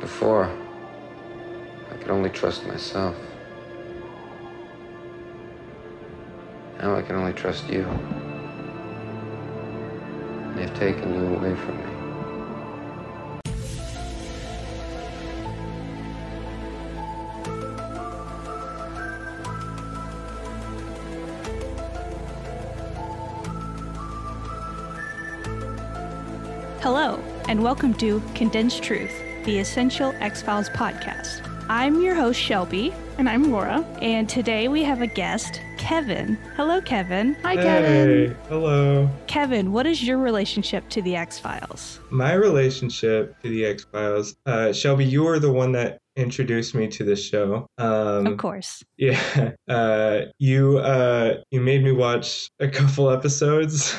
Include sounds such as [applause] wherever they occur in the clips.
Before, I could only trust myself. Now I can only trust you. They've taken you away from me. Hello, and welcome to Condensed Truth, the Essential X Files podcast. I'm your host, Shelby, And I'm Laura. and today we have a guest, Kevin. Hello, Kevin. Hi, Kevin. Hello. Kevin, what is your relationship to the X Files? My relationship to the X Files, uh, Shelby, you were the one that introduced me to this show. Um, Of course. Yeah, [laughs] uh, you uh, you made me watch a couple episodes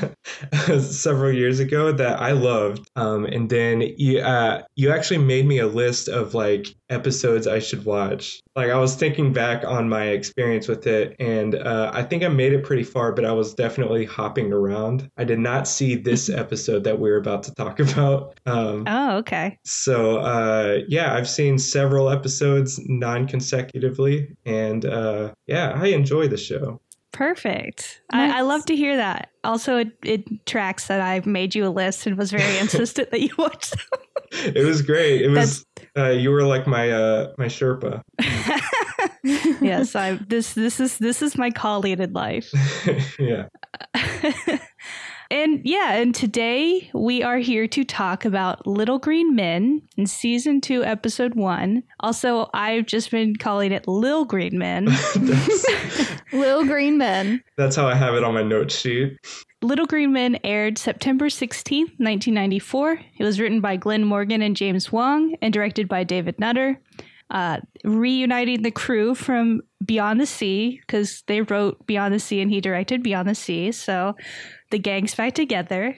[laughs] several years ago that I loved, um, and then you uh, you actually made me a list of like episodes I should watch. Like I was thinking back on my experience with it, and uh, I think I made it pretty far, but I was definitely hopping around. I did not see this episode that we're about to talk [laughs] about. Um, Oh, okay. so uh, yeah, I've seen several episodes non-consecutively, and uh, yeah, I enjoy the show. Perfect. I, I love to hear that. Also, it, it tracks that I made you a list and was very [laughs] insistent that you watch them. [laughs] It was great. It was uh, you were like my uh, my Sherpa. [laughs] yes, I this this is this is my colleague in life. [laughs] yeah, and yeah, and today we are here to talk about Little Green Men in season two, episode one. Also, I've just been calling it Lil Green Men. that's, Little Green Men. that's how I have it on my note sheet. Little Green Men aired September 16th, 1994. It was written by Glenn Morgan and James Wong and directed by David Nutter. Uh, reuniting the crew from Beyond the Sea, because they wrote Beyond the Sea and he directed Beyond the Sea. So the gang's back together.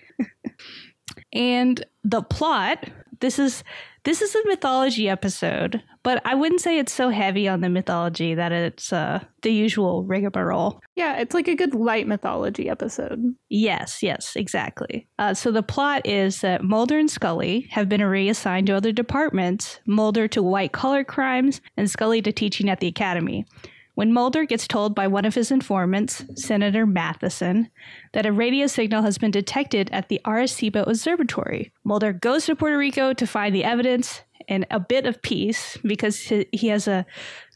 [laughs] and the plot this is this is a mythology episode, but I wouldn't say it's so heavy on the mythology that it's uh, the usual rigmarole. Yeah, it's like a good light mythology episode. Yes, yes, exactly. Uh, so the plot is that Mulder and Scully have been reassigned to other departments, Mulder to white collar crimes and Scully to teaching at the academy. When Mulder gets told by one of his informants, Senator Matheson, that a radio signal has been detected at the Arecibo Observatory, Mulder goes to Puerto Rico to find the evidence and a bit of peace because he he has a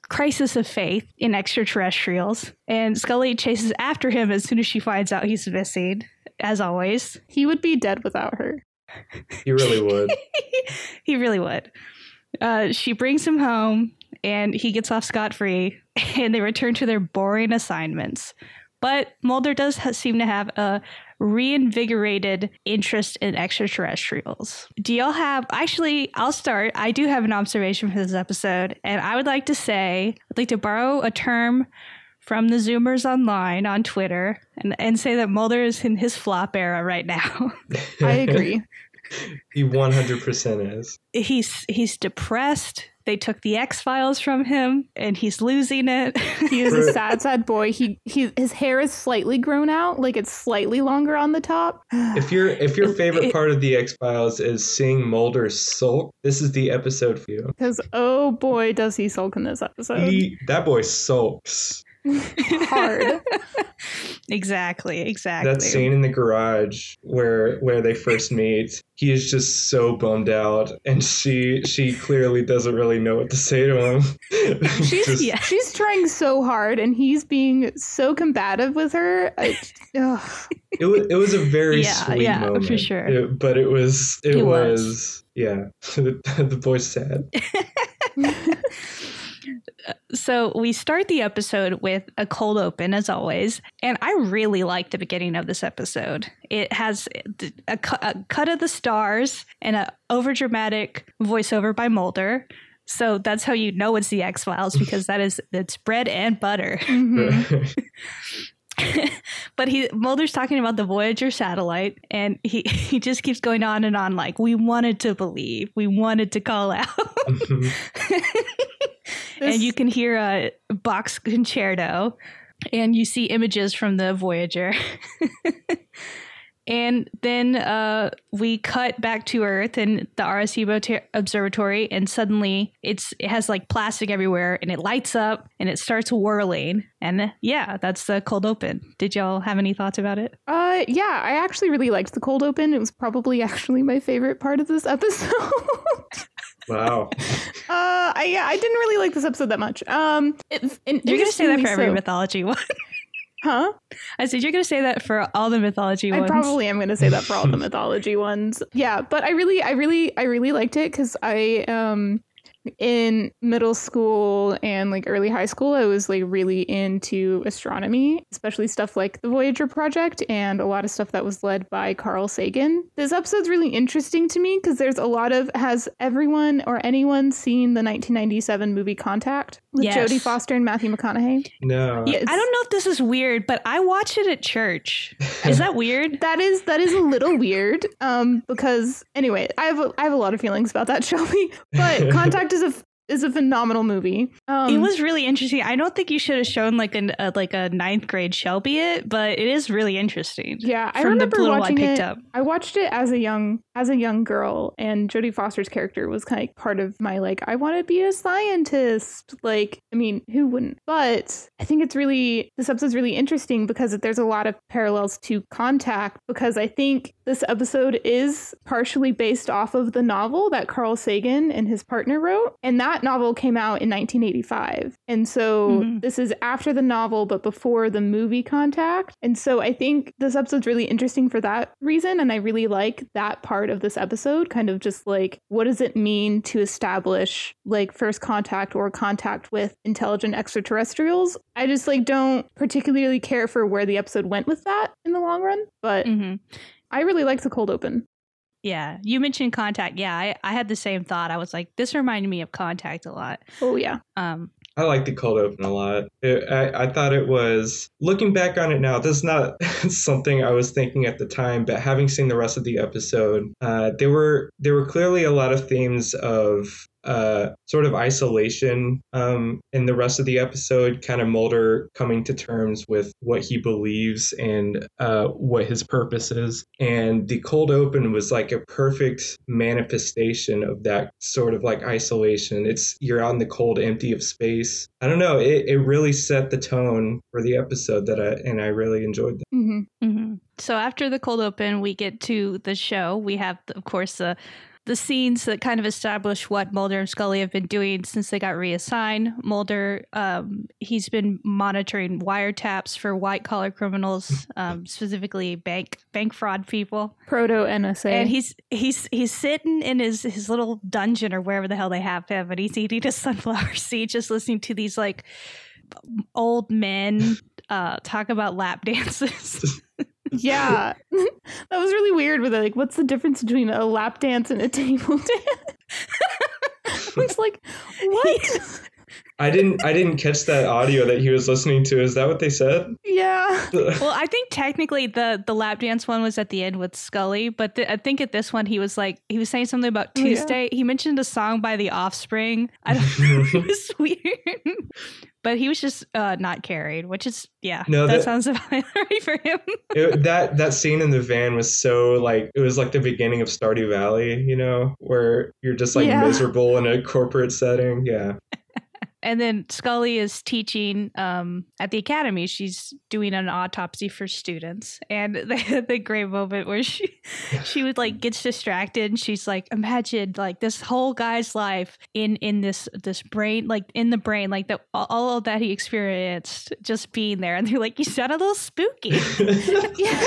crisis of faith in extraterrestrials, and Scully chases after him as soon as she finds out he's missing, as always. He would be dead without her. You really would. [laughs] he really would. Uh, she brings him home, and he gets off scot free, [laughs] and they return to their boring assignments. But Mulder does ha- seem to have a reinvigorated interest in extraterrestrials. Do y'all have? Actually, I'll start. I do have an observation for this episode, and I would like to say, I'd like to borrow a term from the Zoomers online on Twitter and, and say that Mulder is in his flop era right now. [laughs] I agree. he 100% is. he's he's depressed. They took the X Files from him, and he's losing it. He is a sad, sad boy. He he his hair is slightly grown out, like it's slightly longer on the top. If your if your favorite It- part of the X Files is seeing Mulder sulk, this is the episode for you. Because oh boy, does he sulk in this episode. He, that boy sulks. Hard. [laughs] exactly, exactly. That scene in the garage where where they first meet, he is just so bummed out, and she she clearly doesn't really know what to say to him. [laughs] She's Just- yeah. she's trying so hard, and he's being so combative with her. I, it was it was a very Yeah, sweet yeah, for sure. It- but it was it, It was, was. yeah. the, [laughs] the boy's sad. So we start the episode with a cold open, as always, and I really like the beginning of this episode. It has a, cu- a cut of the stars and a overdramatic voiceover by Mulder. So that's how you know it's the X Files because that is it's bread and butter. Mhm. [laughs] but he Mulder's talking about the Voyager satellite, and he he just keeps going on and on like we wanted to believe, we wanted to call out, [laughs] And you can hear a Bach concerto, and you see images from the Voyager. [laughs] And then uh, we cut back to Earth and the Arecibo observatory, and suddenly it's it has like plastic everywhere, and it lights up and it starts whirling. And yeah, that's the cold open. Did y'all have any thoughts about it? Uh, yeah, I actually really liked the cold open. It was probably [laughs] actually my favorite part of this episode. [laughs] Wow. [laughs] Uh, I, yeah, I didn't really like this episode that much. Um, it, you're gonna say that for every mythology one. Huh? I said you're going to say that for all the mythology ones. I probably am going to say that for all the mythology ones. Yeah, but I really, I really, I really liked it because I um in middle school and like early high school, I was like really into astronomy, especially stuff like the Voyager project and a lot of stuff that was led by Carl Sagan. This episode's really interesting to me because there's a lot of has everyone or anyone seen the 1997 movie Contact with yes. Jodie Foster and Matthew McConaughey? No. Yeah, I don't know if this is weird, but I watched it at church. [laughs] Is that weird? that is that is a little weird. Um, because anyway, I have a, I have a lot of feelings about that, [laughs] Shelby. But [laughs] Contact is a is a phenomenal movie. Um, it was really interesting. I don't think you should have shown like a, a, like a ninth grade Shelby it, but it is really interesting. Yeah, I remember watching I it. Up. I watched it as a young as a young girl, and Jodie Foster's character was kind of part of my like I want to be a scientist. Like, I mean, who wouldn't? But I think it's really this episode's really interesting because there's a lot of parallels to Contact because I think this episode is partially based off of the novel that Carl Sagan and his partner wrote, and that that novel came out in 1985. And so mm-hmm. this is after the novel, but before the movie Contact. And so I think this episode's really interesting for that reason. And I really like that part of this episode, kind of just like, what does it mean to establish like first contact or contact with intelligent extraterrestrials? I just like don't particularly care for where the episode went with that in the long run. But mm-hmm. I really like the cold open. Yeah, you mentioned contact. Yeah, I, I had the same thought. I was like, this reminded me of contact a lot. Oh yeah. Um, I like the cold open a lot. It, I, I thought it was looking back on it now. This is not [laughs] something I was thinking at the time, but having seen the rest of the episode, uh, there were there were clearly a lot of themes of uh, sort of isolation um, in the rest of the episode, kind of Mulder coming to terms with what he believes and uh, what his purpose is. And the cold open was like a perfect manifestation of that sort of like isolation. It's you're on the cold empty of space. I don't know. It, it really set the tone for the episode that I and I really enjoyed that. Mm-hmm. Mm-hmm. So after the cold open, we get to the show. We have, of course, the the scenes that kind of establish what Mulder and Scully have been doing since they got reassigned. Mulder, um, he's been monitoring wiretaps for white collar criminals, um, specifically bank bank fraud people, proto NSA, and he's he's he's sitting in his his little dungeon or wherever the hell they have him, and he's eating a [laughs] sunflower seed, just listening to these like old men uh, talk about lap [laughs] dances. [laughs] yeah, [laughs] that was really weird. With like, what's the difference between a lap dance and a table [laughs] dance? It's like, what? [laughs] I didn't I didn't catch that audio that he was listening to. Is that what they said? Yeah. well, I think technically the the lap dance one was at the end with Scully, but the, I think at this one he was like he was saying something about Tuesday. Oh, yeah. He mentioned a song by The Offspring. I don't know. it was weird. But he was just uh, not carried, which is yeah. No, that, that sounds [laughs] about right for him. it, that that scene in the van was so like it was like the beginning of Stardew Valley, you know, where you're just like yeah. miserable in a corporate setting. Yeah. And then Scully is teaching um, at the academy. She's doing an autopsy for students, and [laughs] the, the great moment where she [laughs] she would like gets distracted, and she's like, "Imagine like this whole guy's life in in this this brain, like in the brain, like that all of that he experienced just being there." And they're like, "You sound a little spooky." [laughs] yeah,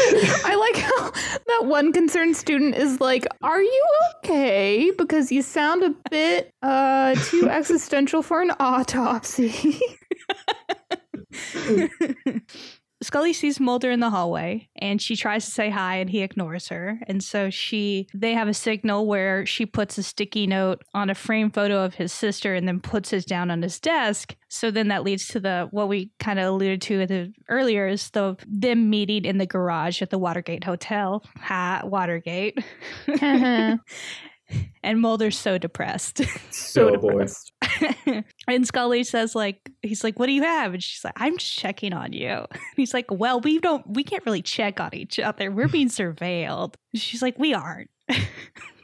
I like how that one concerned student is like, "Are you okay? Because you sound a bit uh too existential for an autopsy." Autopsy. [laughs] Scully sees Mulder in the hallway and she tries to say hi and he ignores her. And so she they have a signal where she puts a sticky note on a framed photo of his sister and then puts it down on his desk. So then that leads to the what we kind of alluded to the, earlier is the them meeting in the garage at the Watergate Hotel. Ha Watergate. Uh-huh. [laughs] [laughs] and Mulder's so depressed. [laughs] So oh, depressed. [laughs] and Scully says, like, he's like, what do you have? And she's like, I'm just checking on you. And he's like, well, we don't, we can't really check on each other. We're being surveilled. And she's like, we aren't.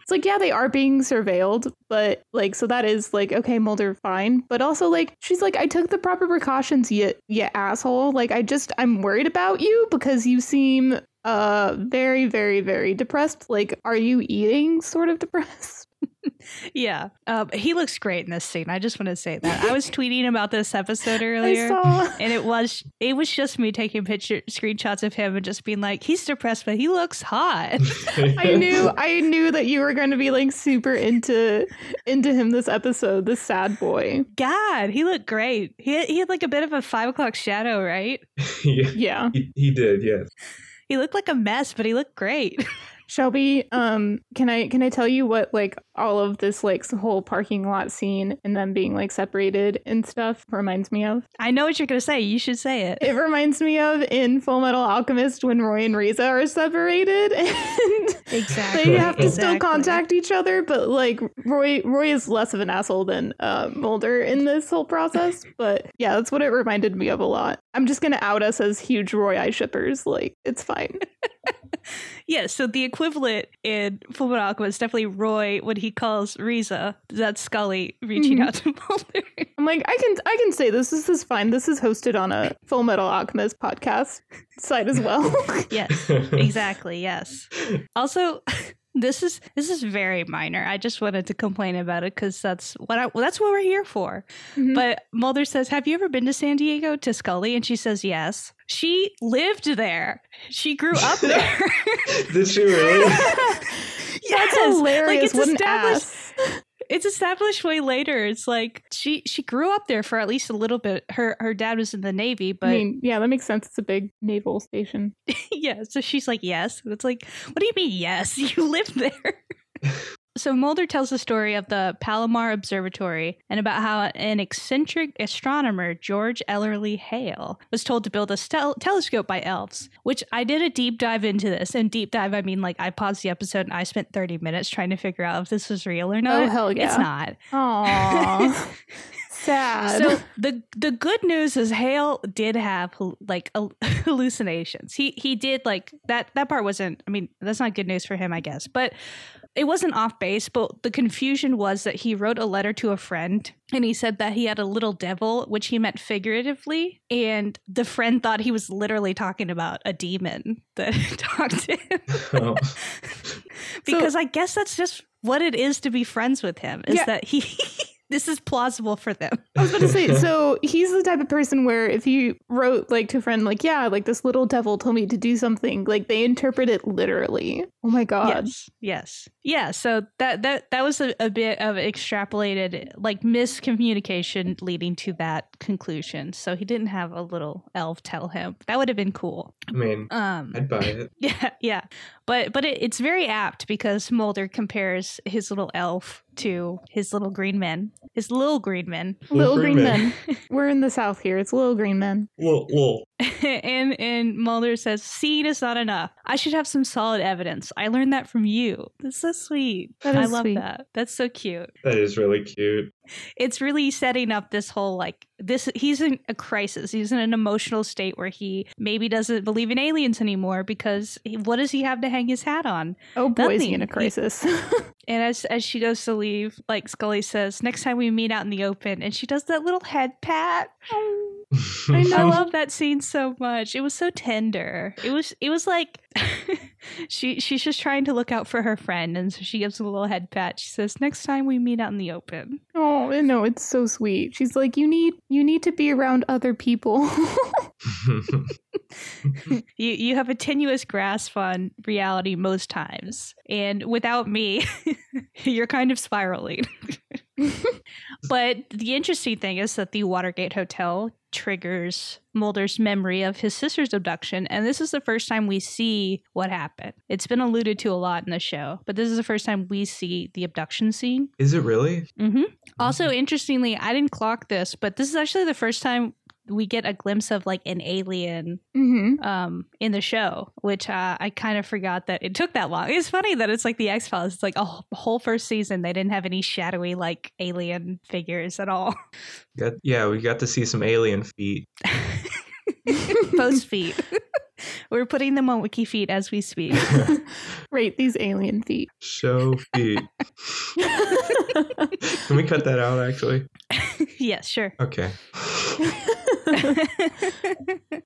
It's like, yeah, they are being surveilled, but like, so that is like, okay, Mulder, fine. But also, like, she's like, I took the proper precautions, yet, you asshole. Like, I just, I'm worried about you because you seem uh very, very, very depressed. Like, are you eating sort of depressed? [laughs] yeah, um, he looks great in this scene. I just want to say that I was [laughs] tweeting about this episode earlier, and it was it was just me taking picture screenshots of him and just being like, he's depressed, but he looks hot. [laughs] I knew I knew that you were going to be like super into into him this episode, this sad boy. God, he looked great. He he had like a bit of a five o'clock shadow, right? yeah, yeah. He, he did. Yes. He looked like a mess, but he looked great. [laughs] Shelby, um, can I can I tell you what like all of this like whole parking lot scene and them being like separated and stuff reminds me of? I know what you're gonna say. You should say it. It reminds me of in Fullmetal Alchemist when Roy and Riza are separated [laughs] and exactly they have to exactly. still contact each other, but like Roy Roy is less of an asshole than uh, Mulder in this whole process. But yeah, that's what it reminded me of a lot. I'm just gonna out us as huge Royai shippers. Like it's fine. [laughs] yeah, so the equivalent in Fullmetal Alchemist is definitely Roy when he calls Riza. That's Scully reaching mm-hmm. out to [laughs] Mulder. I'm like, I can I can say this. This is fine. This is hosted on a Fullmetal Alchemist podcast site as well. [laughs] yes, exactly. Yes. Also, this is this is very minor. I just wanted to complain about it because that's what I well, that's what we're here for. Mm-hmm. But Mulder says, "Have you ever been to San Diego?" To Scully, and she says, "Yes." She lived there. She grew up [laughs] there. Did she really? [laughs] yes. That's hilarious. Like it's what established it's established way later. It's like she she grew up there for at least a little bit. Her her dad was in the navy, but I mean, yeah, that makes sense. It's a big naval station. [laughs] yeah, so she's like, yes. It's like, what do you mean, yes? [laughs] You live there. [laughs] So Mulder tells the story of the Palomar Observatory and about how an eccentric astronomer, George Ellery Hale, was told to build a stel- telescope by elves, which I did a deep dive into this. And deep dive, I mean like I paused the episode and I spent 30 minutes trying to figure out if this was real or not. Oh, hell yeah. It's not. Aww. [laughs] Sad. So the the good news is Hale did have like [laughs] hallucinations. He he did like that that part wasn't I mean that's not good news for him I guess. But it wasn't off base, but the confusion was that he wrote a letter to a friend and he said that he had a little devil, which he meant figuratively. And the friend thought he was literally talking about a demon that [laughs] talked to him. Oh. [laughs] because so, I guess that's just what it is to be friends with him, is yeah. that he [laughs] this is plausible for them. [laughs] I was about to say, so he's the type of person where if he wrote like to a friend, like, yeah, like this little devil told me to do something, like they interpret it literally. Oh my god. Yes. Yes. Yeah. So that that that was a, a bit of extrapolated like miscommunication leading to that conclusion. So he didn't have a little elf tell him. That would have been cool. I mean, um, I'd buy it. [laughs] Yeah, yeah. But but it, it's very apt because Mulder compares his little elf to his little green men. His little green men. Little, little green, green men. men. [laughs] We're in the south here. It's little green men. Little, little. [laughs] and and Mulder says, "Seed is not enough. I should have some solid evidence. I learned that from you. That's so sweet. I love sweet. that. That's so cute. That is really cute. It's really setting up this whole like this. He's in a crisis. He's in an emotional state where he maybe doesn't believe in aliens anymore because he, what does he have to hang his hat on? Oh boy, is he in a crisis. [laughs] and as as she goes to leave, like Scully says, "Next time we meet out in the open," and she does that little head pat. Oh. I. I [laughs] love that scene so much. It was so tender. It was it was like [laughs] she she's just trying to look out for her friend and so she gives a little head pat. She says, Next time we meet out in the open. Oh no, it's so sweet. She's like, You need you need to be around other people. [laughs] you you have a tenuous grasp on reality most times. And without me, [laughs] you're kind of spiraling. But the interesting thing is that the Watergate Hotel triggers Mulder's memory of his sister's abduction, and this is the first time we see what happened. It's been alluded to a lot in the show, but this is the first time we see the abduction scene. Is it really? Mm-hmm. Also, interestingly, I didn't clock this, but this is actually the first time we get a glimpse of like an alien Mm-hmm. um in the show, which uh, I kind of forgot that it took that long. It's funny that it's like the X Files. It's like a whole first season they didn't have any shadowy like alien figures at all. Got, yeah, we got to see some alien feet. [laughs] Post [laughs] feet. We're putting them on Wiki Feet as we speak. [laughs] Rate these alien feet. Show feet. Can we cut that out actually? yes, sure. Okay. [laughs]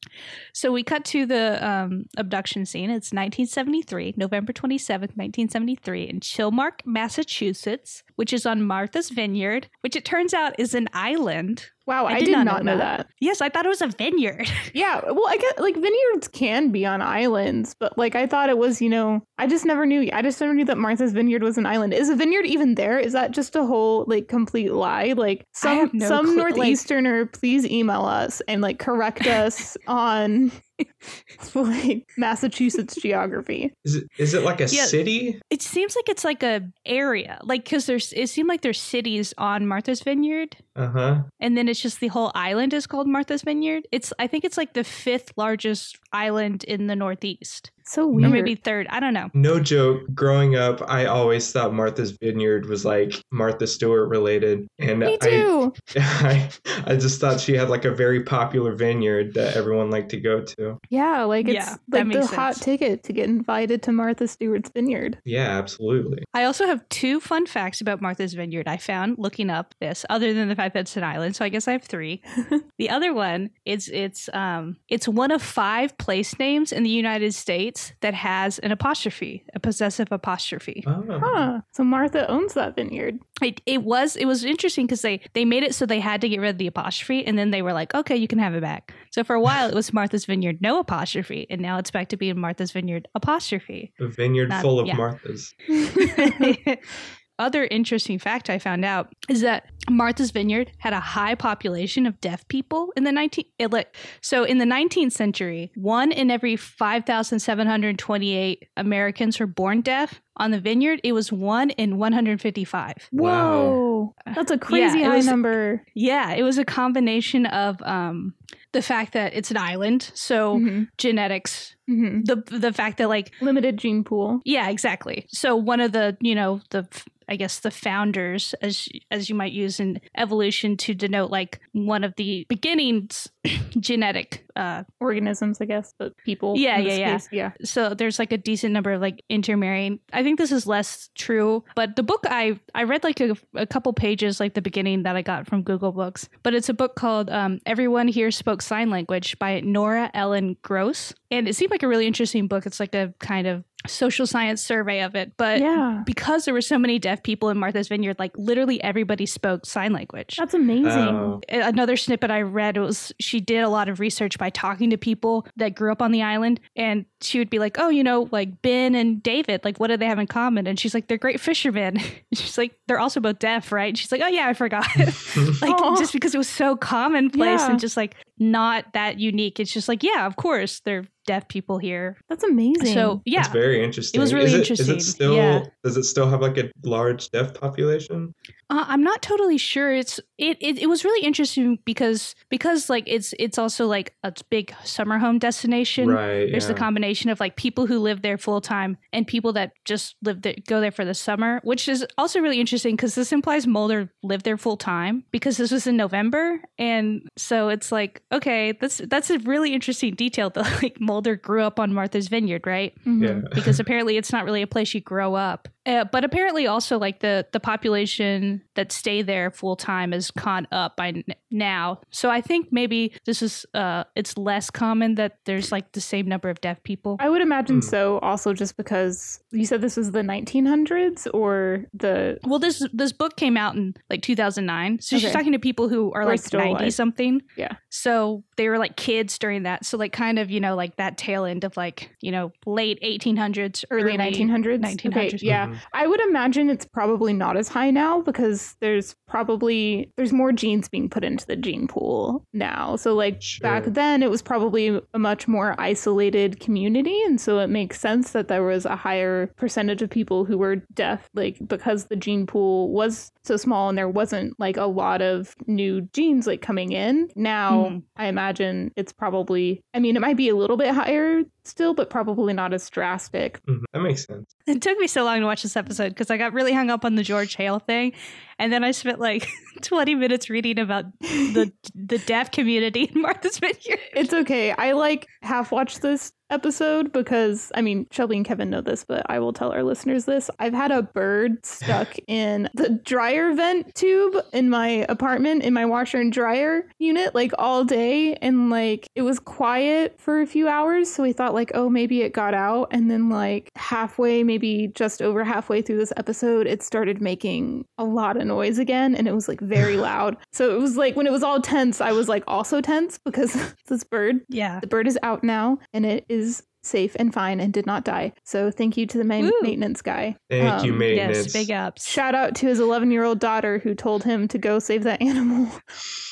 so we cut to the um, abduction scene. It's 1973, November 27th, 1973, in Chilmark, Massachusetts, which is on Martha's Vineyard, which it turns out is an island. Wow, I I, did did, not not, know know that. that. Yes, I thought it was a vineyard. [laughs] Yeah, well, I get like vineyards can be on islands, but like I thought it was, you know, I just never knew. I just never knew that Martha's Vineyard was an island. Is a vineyard even there? Is that just a whole like complete lie? Like some no some clue, like- northeasterner, please email us and like correct [laughs] us on [laughs] like Massachusetts geography. Is it is it like a Yeah. city? it seems like it's like a area, like because there's. It seemed like there's cities on Martha's Vineyard, Uh huh. and then it's just the whole island is called Martha's Vineyard. It's. I think it's like the fifth largest island in the Northeast, So weird. or weird. maybe third. I don't know. No joke. Growing up, I always thought Martha's Vineyard was like Martha Stewart related, and Me I, too. [laughs] I I just thought she had like a very popular vineyard that everyone liked to go to. yeah, like it's Yeah, like the makes hot ticket to get invited to Martha Stewart's vineyard. Yeah, absolutely. I also have two fun facts about Martha's Vineyard I found looking up this, other than the fact that it's an island. So I guess I have three. [laughs] the other one is it's um it's one of five place names in the United States that has an apostrophe, a possessive apostrophe. Oh. Huh. So Martha owns that vineyard. It, it was it was interesting because they they made it so they had to get rid of the apostrophe, and then they were like, okay, you can have it back. So for a while it was Martha's Vineyard no apostrophe, and now it's back to being Martha's Vineyard apostrophe. A vineyard Not- full of yeah. Marthas. [laughs] [laughs] [laughs] Other interesting fact I found out is that Martha's Vineyard had a high population of deaf people in the 19 it like so in the 19th century, one in every 5,728 Americans were born deaf. On the vineyard, it was one in 155. Whoa. That's a crazy it high was- number. Yeah, it was a combination of um, the fact that it's an island, so Mhm. genetics, Mhm. the the fact that like Limited gene pool. Yeah, exactly. So one of the, you know, the I guess the founders as as you might use in evolution to denote like one of the beginnings [coughs] genetic uh organisms, I guess, but people. Yeah, yeah, yeah. case, yeah. so there's like a decent number of like intermarrying. I think this is less true, but the book I I read like a, a couple pages like the beginning that I got from Google Books, but it's a book called um, Everyone Here Spoke Sign Language by Nora Ellen Groce, and it seemed like a really interesting book. It's like a kind of social science survey of it, but yeah, because there were so many deaf people in Martha's Vineyard, like literally everybody spoke sign language. that's amazing. Oh. Another snippet I read was she did a lot of research by talking to people that grew up on the island, and she would be like, "Oh, you know, like Ben and David, like what do they have in common?" And she's like, "They're great fishermen." [laughs] she's like, "They're also both deaf, right?" And she's like, "Oh yeah, I forgot." [laughs] like Aw. just because it was so commonplace Yeah. and just like not that unique. It's just like, yeah, of course, they're deaf people here. That's amazing. So yeah, It's very interesting. It was really is it, interesting. Is it still? Yeah. Does it still have like a large deaf population? Uh, I'm not totally sure. It's it, it it was really interesting because because like it's it's also like a big summer home destination. Right. There's the combination of like people who live there full time and people that just live there, go there for the summer, which is also really interesting because this implies Mulder lived there full time because this was in November, and so it's like okay, that's that's a really interesting detail that [laughs] like Mulder grew up on Martha's Vineyard, right? Mhm. Yeah. because apparently it's not really a place you grow up. Uh, but apparently also like the the population that stay there full time is caught up by n- now. So I think maybe this is uh it's less common that there's like the same number of deaf people. I would imagine Hmm. so. Also, just because you said this was the 1900s or the well, this this book came out in like 2009, so she's talking to people who are Who are like 90 alive. something. Yeah. So they were like kids during that. So like kind of you know like that tail end of like you know late 1800s, early 1900s. 1900s. Okay, yeah. Yeah, I would imagine it's probably not as high now because there's probably there's more genes being put into the gene pool now. So like sure. back then it was probably a much more isolated community and so it makes sense that there was a higher percentage of people who were deaf like because the gene pool was so small and there wasn't like a lot of new genes like coming in. Now mm. I imagine it's probably I mean it might be a little bit higher still, but probably not as drastic. Mm-hmm. That makes sense. It took me so long to watch this episode because I got really hung up on the George Hale thing, and then I spent like [laughs] 20 minutes reading about the [laughs] the deaf community in Martha's Vineyard. It's okay. I like half watched this episode because I mean Shelby and Kevin know this, but I will tell our listeners this. I've had a bird stuck [laughs] in the dryer vent tube in my apartment in my washer and dryer unit like all day and like it was quiet for a few hours so we thought like oh maybe it got out and then like halfway maybe just over halfway through this episode it started making a lot of noise again and it was like very [laughs] loud. So it was like when it was all tense I was like also tense because [laughs] this bird yeah the bird is out now and it is is safe and fine and did not die. So thank you to the main maintenance guy. Thank um, you, maintenance. Yes, big ups. Shout out to his 11 year old daughter who told him to go save that [laughs] animal.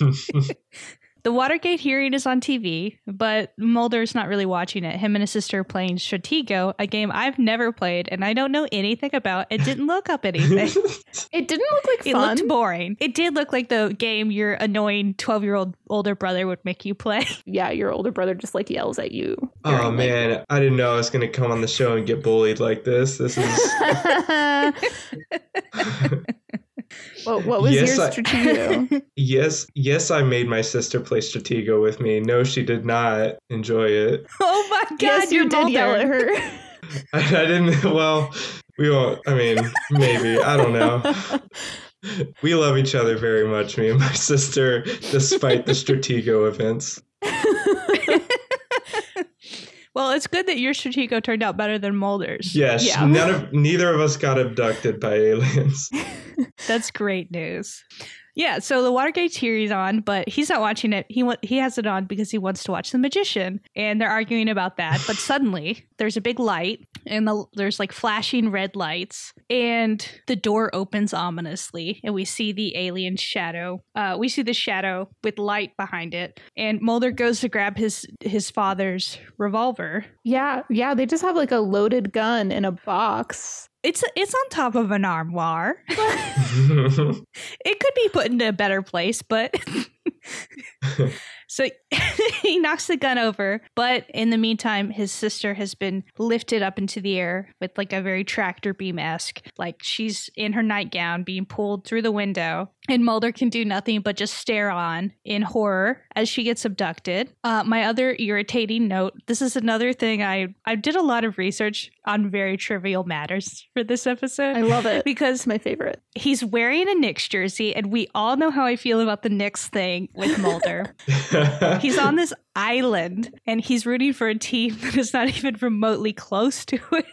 [laughs] The Watergate hearing is on TV, but Mulder's not really watching it. Him and his sister are playing Stratego, a game I've never played and I don't know anything about. It didn't look up anything. [laughs] it didn't look like fun. It looked boring. It did look like the game your annoying 12 year old older brother would make you play. [laughs] Yeah, your older brother just like yells at you. Oh man, like, I didn't know I was going to come on the show and get bullied like this. This is. [laughs] What, what was yes, your Stratego? I, [laughs] yes, yes, I made my sister play Stratego with me. No, she did not enjoy it. Oh my god, yes, you did yell at her. [laughs] [laughs] I, I didn't. Well, we won't. I mean, maybe. I don't know. We love each other very much, me and my sister, despite the Stratego events. Well, it's good that your Stratego turned out better than Mulder's. Yes, yeah. none of neither of us got abducted by aliens. [laughs] That's great news. Yeah, so the Watergate series on, but he's not watching it. He he has it on because he wants to watch The Magician, and they're arguing about that. But suddenly, there's a big light, and the, there's like flashing red lights, and the door opens ominously, and we see the alien shadow. Uh, we see the shadow with light behind it, and Mulder goes to grab his his father's revolver. Yeah, yeah, they just have like a loaded gun in a box it's it's on top of an armoire. [laughs] [laughs] it could be put into a better place, but [laughs] so [laughs] he knocks the gun over, but in the meantime, his sister has been lifted up into the air with like a very tractor beam esque. Like she's in her nightgown being pulled through the window, and Mulder can do nothing but just stare on in horror as she gets abducted. Uh, my other irritating note this is another thing I, I did a lot of research on very trivial matters for this episode. I love it because my favorite. He's wearing a Knicks jersey, and we all know how I feel about the Knicks thing with Mulder. [laughs] he's on this island and he's rooting for a team [laughs] that is not even remotely close to it.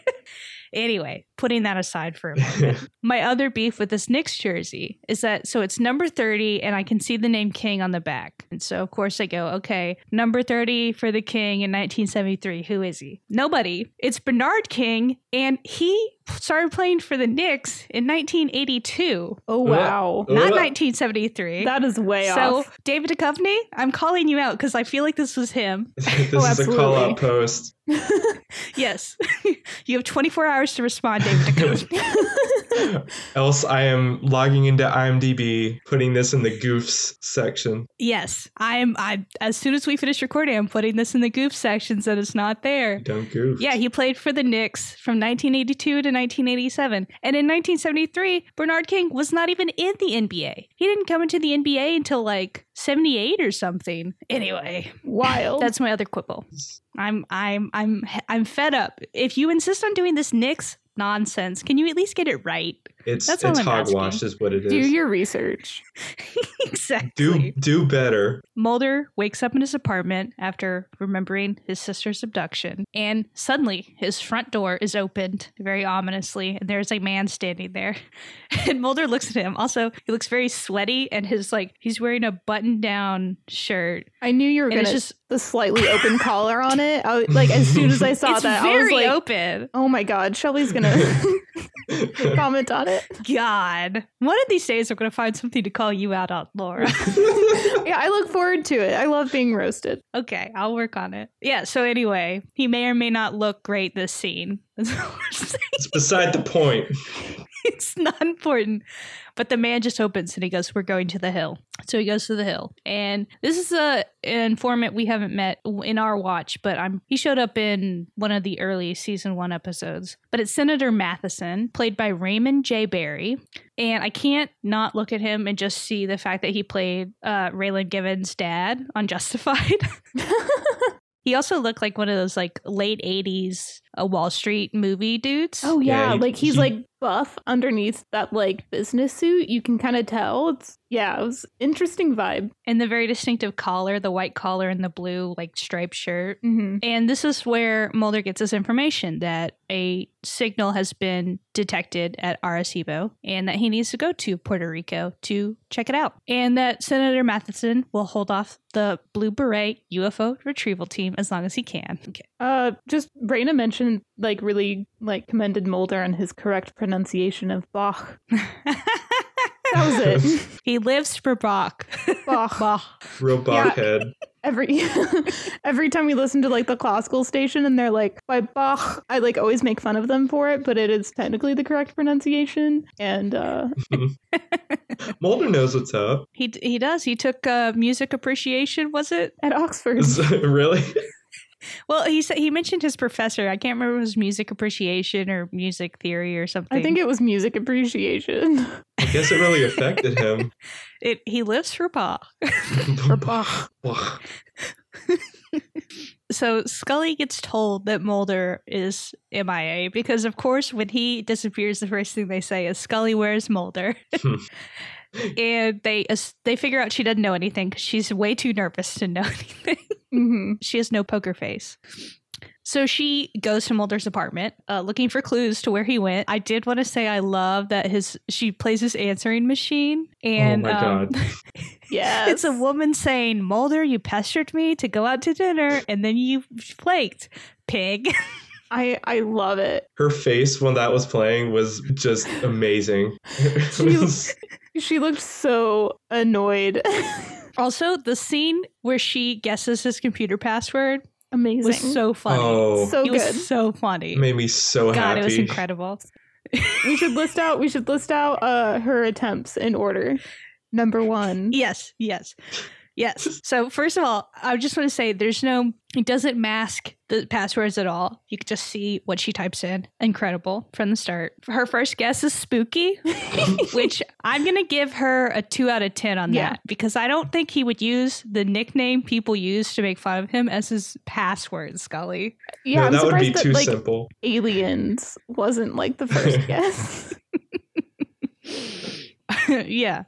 Anyway, putting that aside for a moment, [laughs] my other beef with this Knicks jersey is that so it's number 30 and I can see the name King on the back. And so, of course, I go, okay, number 30 for the King in 1973. Who is he? Nobody. It's Bernard King, and he started playing for the Knicks in 1982. Oh wow! Not 1973. That is way so, off. So David Duchovny, I'm calling you out because I feel like this was him. [laughs] this oh, is a oh, call out post. [laughs] yes, you have 24 hours to respond, David [laughs] Duchovny. [laughs] Else, I am logging into IMDb, putting this in the goofs section. Yes, I am. I as soon as we finish recording, I'm putting this in the goof section so it's not there. Don't goof. Yeah, he played for the Knicks from 1982 to 1987. And in 1973, Bernard King was not even in the NBA. He didn't come into the NBA until like 78 or something. Anyway, wild. That's my other quibble. I'm I'm I'm I'm fed up. If you insist on doing this Knicks nonsense, can you at least get it right? It's That's it's hogwash is what it is. Do your research. [laughs] exactly. Do do better. Mulder wakes up in his apartment after remembering his sister's abduction, and suddenly his front door is opened very ominously, and there's a man standing there. [laughs] And Mulder looks at him. Also, he looks very sweaty, and his like he's wearing a button-down shirt. I knew you were gonna just the slightly open [laughs] collar on it. I, like as soon as I saw it's that, very I was like, open. "Oh my god, Shelby's gonna." [laughs] comment on it. God. One of these days, I'm going to find something to call you out on, Laura. [laughs] [laughs] yeah, I look forward to it. I love being roasted. Okay, I'll work on it. Yeah, so anyway, he may or may not look great this scene. it's beside the point. It's not important. But the man just opens and he goes, We're going to the hill. So he goes to the hill. And this is a an informant we haven't met in our watch, but I'm he showed up in one of the early season one episodes. But it's Senator Matheson, played by Raymond J. Barry. And I can't not look at him and just see the fact that he played uh, Raylan Givens' dad on Justified. [laughs] [laughs] He also looked like one of those like late 80s uh, Wall Street movie dudes. Oh yeah, yeah like he's he, like buff underneath that like business suit. You can kind of tell. It's yeah, it was interesting vibe. And the very distinctive collar, the white collar and the blue like striped shirt. Mm-hmm. And this is where Mulder gets his information that a signal has been detected at Arecibo and that he needs to go to Puerto Rico to check it out. And that Senator Matheson will hold off the Blue Beret UFO retrieval team as long as he can. Okay. Uh, just Raina mentioned like really like commended Mulder on his correct pronunciation of Bach. [laughs] That was it. [laughs] he lives for Bach. Bach. Bach. Real Bach yeah. head. Every [laughs] every time we listen to like the classical station and they're like by Bach, I like always make fun of them for it, but it is technically the correct pronunciation. And uh Mulder knows what's up. He he does. He took uh, music appreciation. Was it at Oxford? really? Well, he said he mentioned his professor. I can't remember if it was music appreciation or music theory or something. I think it was music appreciation. I guess it really affected him. [laughs] It he lives for Bach. for Bach. so Scully gets told that Mulder is MIA because, of course, when he disappears, the first thing they say is Scully, where's Mulder? Hmm. [laughs] [laughs] and they they figure out she doesn't know anything because she's way too nervous to know [laughs] anything. Mm-hmm. She has no poker face. So she goes to Mulder's apartment, uh, looking for clues to where he went. I did want to say I love that his she plays his answering machine, and oh my um, god, [laughs] yeah, it's a woman saying, "Mulder, you pestered me to go out to dinner, and then you flaked, pig." I I love it. Her face when that was playing was just amazing. she, she looked so annoyed. [laughs] also, the scene where she guesses his computer password amazing was so funny. Oh, so it good. was so funny. Made me so God, happy. it was incredible. we should list out we should list out uh her attempts in order. Number 1. Yes, yes. Yes. So first of all, I just want to say there's no it doesn't mask the passwords at all. You can just see what she types in. Incredible from the start. Her first guess is spooky, [laughs] which I'm going to give her a 2 out of 10 on yeah. that because I don't think he would use the nickname people use to make fun of him as his password, Scully. Yeah, no, that would be that, too like, simple. Aliens wasn't like the first [laughs] guess. [laughs] yeah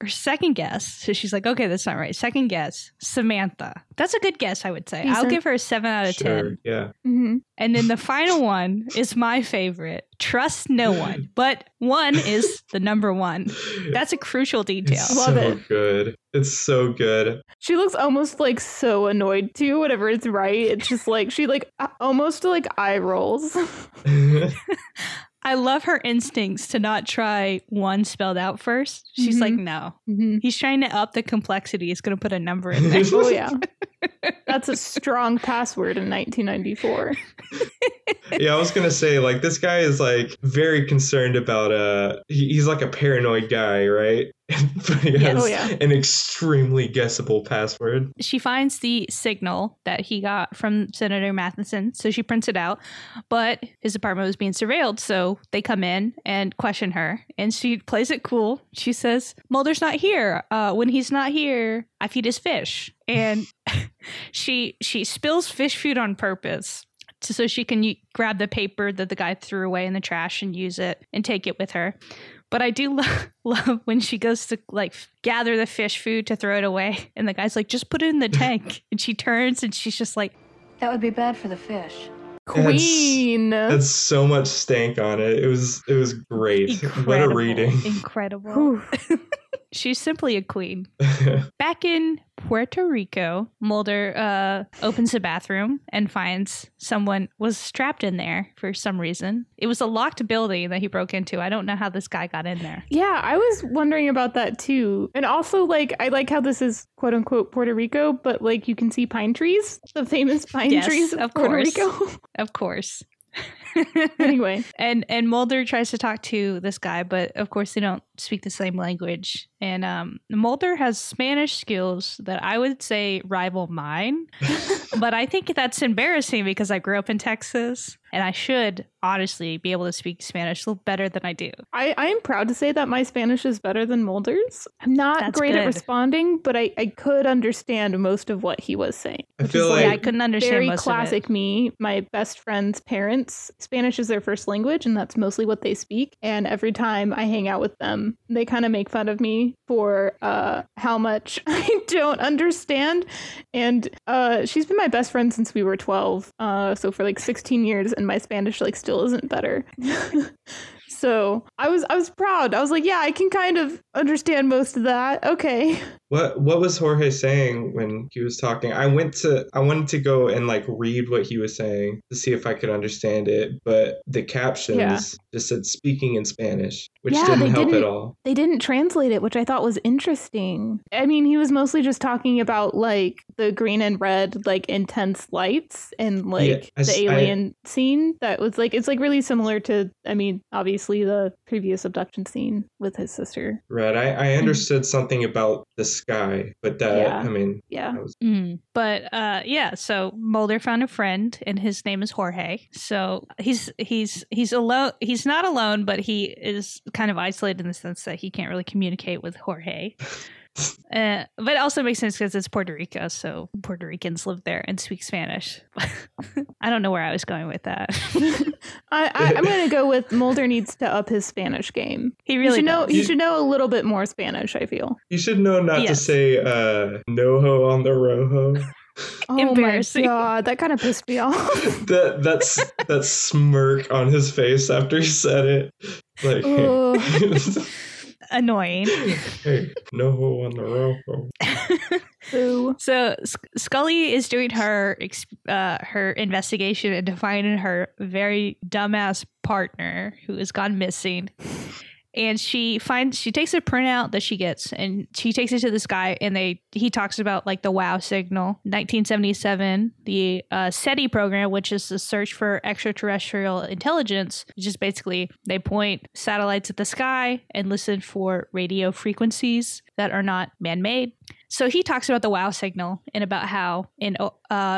her second guess. So she's like, okay, that's not right. Second guess, Samantha. That's a good guess, I would say. Decent. I'll give her a seven out of sure, 10. Yeah. Mm-hmm. And then the final one is my favorite trust no [laughs] one, but one is the number one. That's a crucial detail. It's Love so it. good. It's so good. She looks almost like so annoyed too, whatever it's right. It's just like she like almost like eye rolls. [laughs] [laughs] I love her instincts to not try one spelled out first. She's mm-hmm. like, no. Mm-hmm. He's trying to up the complexity. He's going to put a number in [laughs] there. oh, yeah. That's a strong password in 1994. [laughs] yeah, I was going to say, like, this guy is, like, very concerned about, uh, he's like a paranoid guy, right? But he has oh, yeah. an extremely guessable password. She finds the signal that he got from Senator Matheson, so she prints it out. But his apartment was being surveilled, so they come in and question her, and she plays it cool. She says, "Mulder's not here. Uh, when he's not here, I feed his fish." And [laughs] she she spills fish food on purpose so she can grab the paper that the guy threw away in the trash and use it and take it with her. But I do [laughs] lo- love when she goes to like gather the fish food to throw it away, and the guy's like, "Just put it in the [laughs] tank." and she turns and she's just like, "That would be bad for the fish." Queen. That's, so much stank on it. It was it was great. Incredible. What a reading. Incredible. [laughs] She's simply a queen. [laughs] Back in Puerto Rico, Mulder uh, opens the bathroom and finds someone was strapped in there for some reason. It was a locked building that he broke into. I don't know how this guy got in there. Yeah, I was wondering about that too. And also, like, I like how this is quote unquote Puerto Rico, but like you can see pine trees, the famous pine Yes, trees of, of Puerto course. Rico. [laughs] Of course. [laughs] anyway, and and Mulder tries to talk to this guy, but of course they don't speak the same language. And um, Mulder has Spanish skills that I would say rival mine, [laughs] but I think that's embarrassing because I grew up in Texas and I should honestly be able to speak Spanish a little better than I do. I, I am proud to say that my Spanish is better than Mulder's. I'm not That's great at responding, but I, I could understand most of what he was saying. I feel is, like- I couldn't understand very most classic of me. My best friend's parents, Spanish is their first language, and that's mostly what they speak. And every time I hang out with them, they kind of make fun of me for uh, how much [laughs] I don't understand. And uh, she's been my best friend since we were 12, uh, so for like 16 years, and my Spanish like still isn't better. [laughs] so I was I was proud. I was like, yeah, I can kind of understand most of that. Okay. What what was Jorge saying when he was talking? I went to I wanted to go and like read what he was saying to see if I could understand it, but the captions Yeah. just said speaking in Spanish, which Yeah, didn't they help didn't- all. They didn't translate it, which I thought was interesting. I mean, he was mostly just talking about like the green and red, like intense lights and like I s- the I- alien scene that was like, it's like really similar to, I mean, obviously the previous abduction scene with his sister. Right. I, I understood something about the sky, but that Yeah. I mean Yeah. was Mm. But uh, yeah, so Mulder found a friend, and his name is Jorge. So he's he's he's alone. He's not alone, but he is kind of isolated in the sense that he can't really communicate with Jorge. [laughs] Uh, but it also makes sense because it's Puerto Rico, so Puerto Ricans live there and speak Spanish. [laughs] I don't know where I was going with that. [laughs] I, I, I'm going to go with Mulder needs to up his Spanish game. he He really should know. does. He should know a little bit more Spanish. I feel. You should know not to say uh noho on the rojo. [laughs] Oh Embarrassing. my god, that kind of pissed me off. [laughs] that that's that smirk on his face after he said it. Like Ugh. [laughs] Annoying. hey, noho on the rojo. Boo. So Sc- Scully is doing her uh, her investigation into finding her very dumbass partner who has gone missing. And she finds she takes a printout that she gets and she takes it to this guy and they he talks about like the WoW signal. 1977 the uh, SETI program which is the search for extraterrestrial intelligence is basically they point satellites at the sky and listen for radio frequencies that are not man-made so he talks about the wow signal and about how in uh,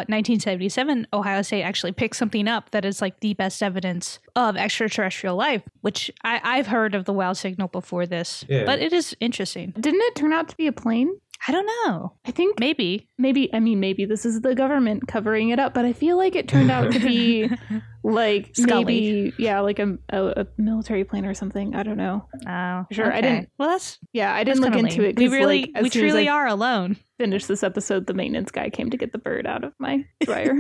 1977, Ohio State actually picked something up that is like the best evidence of extraterrestrial life, which I, I've heard of the wow signal before this, Yeah. but it is interesting. Didn't it turn out to be a plane? I don't know. I think Maybe. maybe I mean maybe this is the government covering it up, but I feel like it turned out to be [laughs] like Scully. maybe yeah, like a, a, a military plane or something. I don't know. Oh, Sure, I didn't- Well, that's, Yeah, I didn't look into lame. it. We really, like, we truly are alone. Finished this episode, the maintenance guy came to get the bird out of my [laughs] dryer.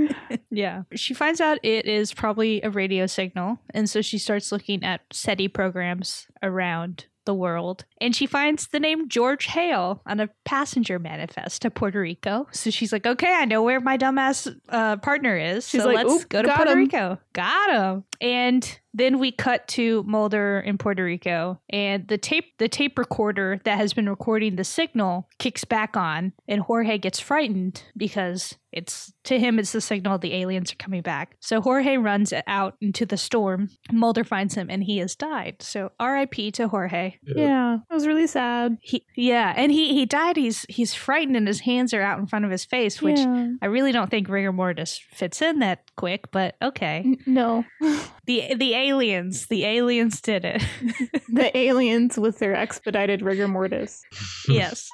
Yeah. She finds out it is probably a radio signal. And so she starts looking at SETI programs around the world. And she finds the name George Hale on a passenger manifest to Puerto Rico. So she's like, okay, I know where my dumbass uh, partner is. She's so like, let's go to Puerto him." Rico. Got him. And then we cut to Mulder in Puerto Rico, and the tape the tape recorder that has been recording the signal kicks back on, and Jorge gets frightened because it's to him it's the signal the aliens are coming back. So Jorge runs out into the storm. Mulder finds him, and he has died. So R.I.P. to Jorge. yeah, it was really sad. He yeah, and he he died. He's he's frightened, and his hands are out in front of his face, which Yeah. I really don't think rigor mortis fits in that quick. But okay, N- no, [laughs] the the aliens the aliens did it. [laughs] the aliens with their expedited rigor mortis. [laughs] yes.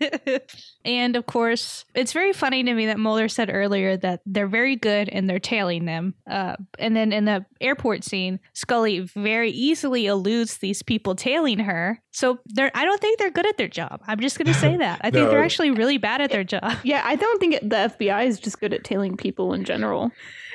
[laughs] and of course, it's very funny to me that Mulder said earlier that they're very good and they're tailing them. Uh, and then in the airport scene, Scully very easily eludes these people tailing her. So they're I don't think they're good at their job. I'm just gonna say that. I think No. they're actually really bad at their job. Yeah, I don't think it, the FBI is just good at tailing people in general.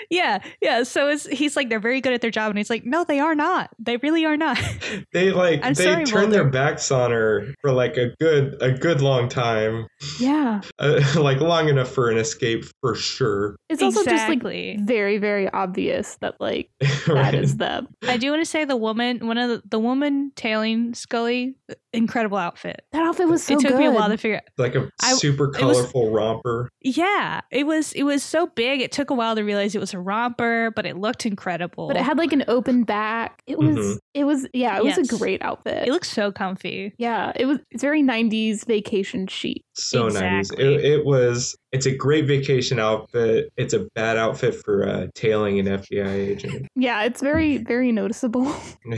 Yeah, yeah. So it's he's like they're very good at their job, and he's like, no, they are not. They really are not. [laughs] They like I'm they sorry, turned their backs on her for like a good a good long time, Yeah. [laughs] uh, like long enough for an escape for sure. It's also Exactly. just like very, very obvious that like [laughs] that Right. is them. I do want to say the woman, one of the, the woman tailing Scully, incredible outfit. That outfit was so it took good. me a while to figure. out. like a I- super it was- colorful romper. Yeah, it was it was so big. It took a while to realize it was a romper, but it looked incredible. but it had like an open back. It was Mhm. it was yeah, it was a great outfit. it looked so comfy. yeah, it was it's very 90s vacation chic. So nice. Exactly. It, it was. It's a great vacation outfit. It's a bad outfit for uh, tailing an FBI agent. Yeah, it's very very noticeable. [laughs]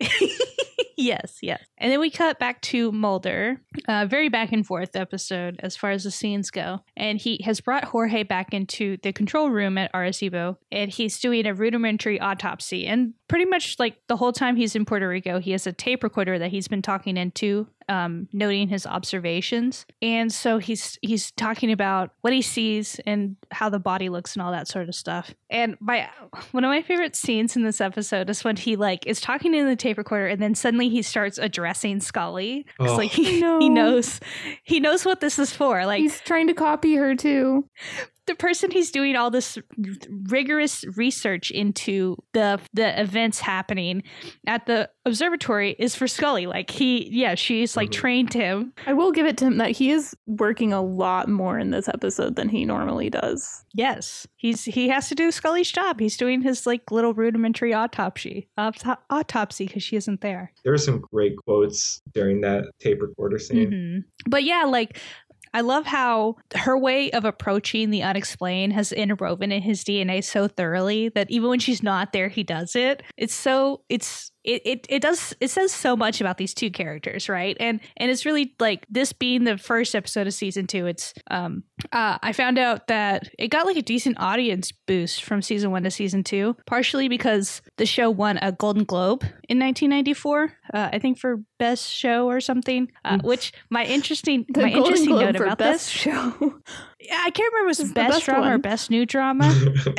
[laughs] yes, yes. And then we cut back to Mulder. Uh, very back and forth episode as far as the scenes go. And he has brought Jorge back into the control room at Arecibo, and he's doing a rudimentary autopsy. And pretty much like the whole time he's in Puerto Rico, he has a tape recorder that he's been talking into, um, noting his observations. And so he's he's talking about what he sees and how the body looks and all that sort of stuff. And my one of my favorite scenes in this episode is when he like is talking in the tape recorder and then suddenly he starts addressing Scully. It's Oh. like he, No. he knows he knows what this is for. Like He's trying to copy her too. The person he's doing all this rigorous research into the the events happening at the observatory is for Scully. Like he yeah, she's like Mhm. trained him. I will give it to him that he is working a lot more in this episode than he normally does. Yes. He's he has to do Scully's job. He's doing his like little rudimentary autopsy. Auto- autopsy because she isn't there. There were some great quotes during that tape recorder scene. Mhm. But yeah, like I love how her way of approaching the unexplained has interwoven in his DNA so thoroughly that even when she's not there, he does it. It's so it's it, it it does it says so much about these two characters, right? And and it's really like this being the first episode of season two. It's um uh, I found out that it got like a decent audience boost from season one to season two, partially because the show won a Golden Globe in 1994. Uh, I think for best show or something. Uh, Mm. which my interesting my Golden interesting Globe note for about best this. show. [laughs] Yeah, I can't remember if it was the best best drama or best new drama. [laughs] [laughs]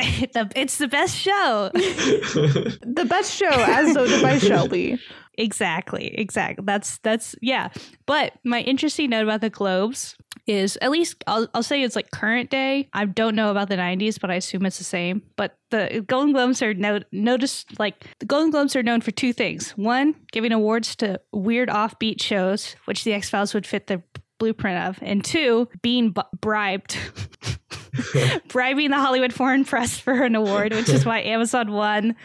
It's the best show. [laughs] the best show, as voted by Shelby. Exactly, exactly. That's that's yeah. But my interesting note about the Globes is at least I'll, I'll say it's like current day. I don't know about the '90s, but I assume it's the same. But the Golden Globes are no, noticed like the Golden Globes are known for two things: one, giving awards to weird offbeat shows, which the X Files would fit the blueprint of, and two, being bu- bribed. [laughs] bribing the Hollywood Foreign Press for an award, which is why Amazon won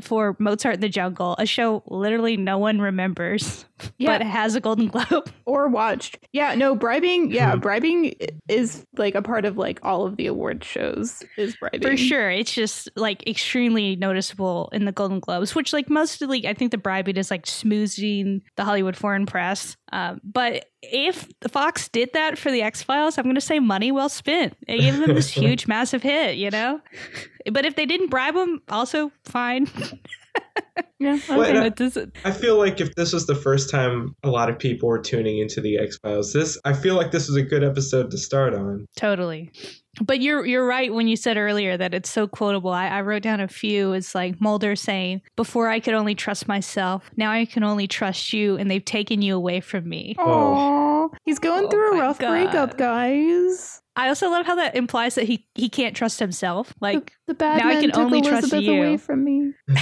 for Mozart in the Jungle, a show literally no one remembers, [laughs] Yeah. but has a Golden Globe. [laughs] or watched. Yeah, no, bribing. Yeah, bribing is like a part of like all of the award shows. Is bribing For sure. It's just like extremely noticeable in the Golden Globes, which like mostly I think the bribing is like smoozing the Hollywood foreign press. Um, but if the Fox did that for the X Files, I'm going to say money well spent. It gave them this [laughs] huge, massive hit, you know? But if they didn't bribe them, also fine. [laughs] Yeah, Well, okay. and But I feel like if this was the first time a lot of people were tuning into the X Files, this I feel like this was a good episode to start on. Totally. But you're you're right when you said earlier that it's so quotable. I, I wrote down a few. It's like Mulder saying, "Before I could only trust myself, now I can only trust you, and they've taken you away from me." Oh, he's going Oh through a rough God. breakup, guys. I also love how that implies that he he can't trust himself. Like the, the bad now I can took only trust you. away from me. [laughs]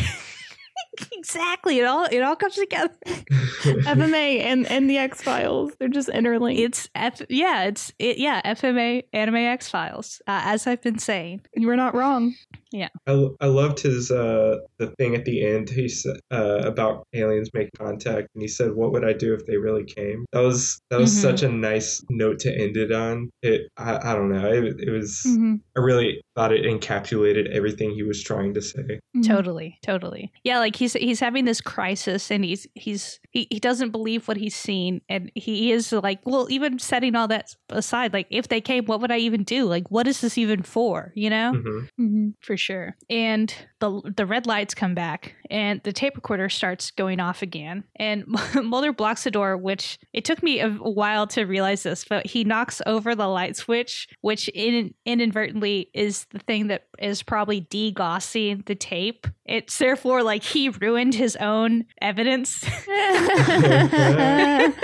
[laughs] exactly, it all it all comes together. [laughs] FMA and and the X Files, they're just interlinked. It's F, yeah, it's it, yeah, FMA Anime X Files, uh, as I've been saying. you were not wrong. Yeah. I, I loved his uh the thing at the end he said uh, about aliens make contact and he said what would I do if they really came that was that was Mhm. such a nice note to end it on it I, I don't know it, it was Mhm, I really thought it encapsulated everything he was trying to say mhm. Totally, totally. Yeah, like he's he's having this crisis and he's he's he, he doesn't believe what he's seen and he is like, well, even setting all that aside, like if they came, what would I even do? Like what is this even for? You know? Mhm. Mhm. For for sure. And the the red lights come back, and the tape recorder starts going off again. And [laughs] Mulder blocks the door, which it took me a while to realize this, but he knocks over the light switch, which in, inadvertently is the thing that is probably degaussing the tape. It's therefore like he ruined his own evidence. [laughs]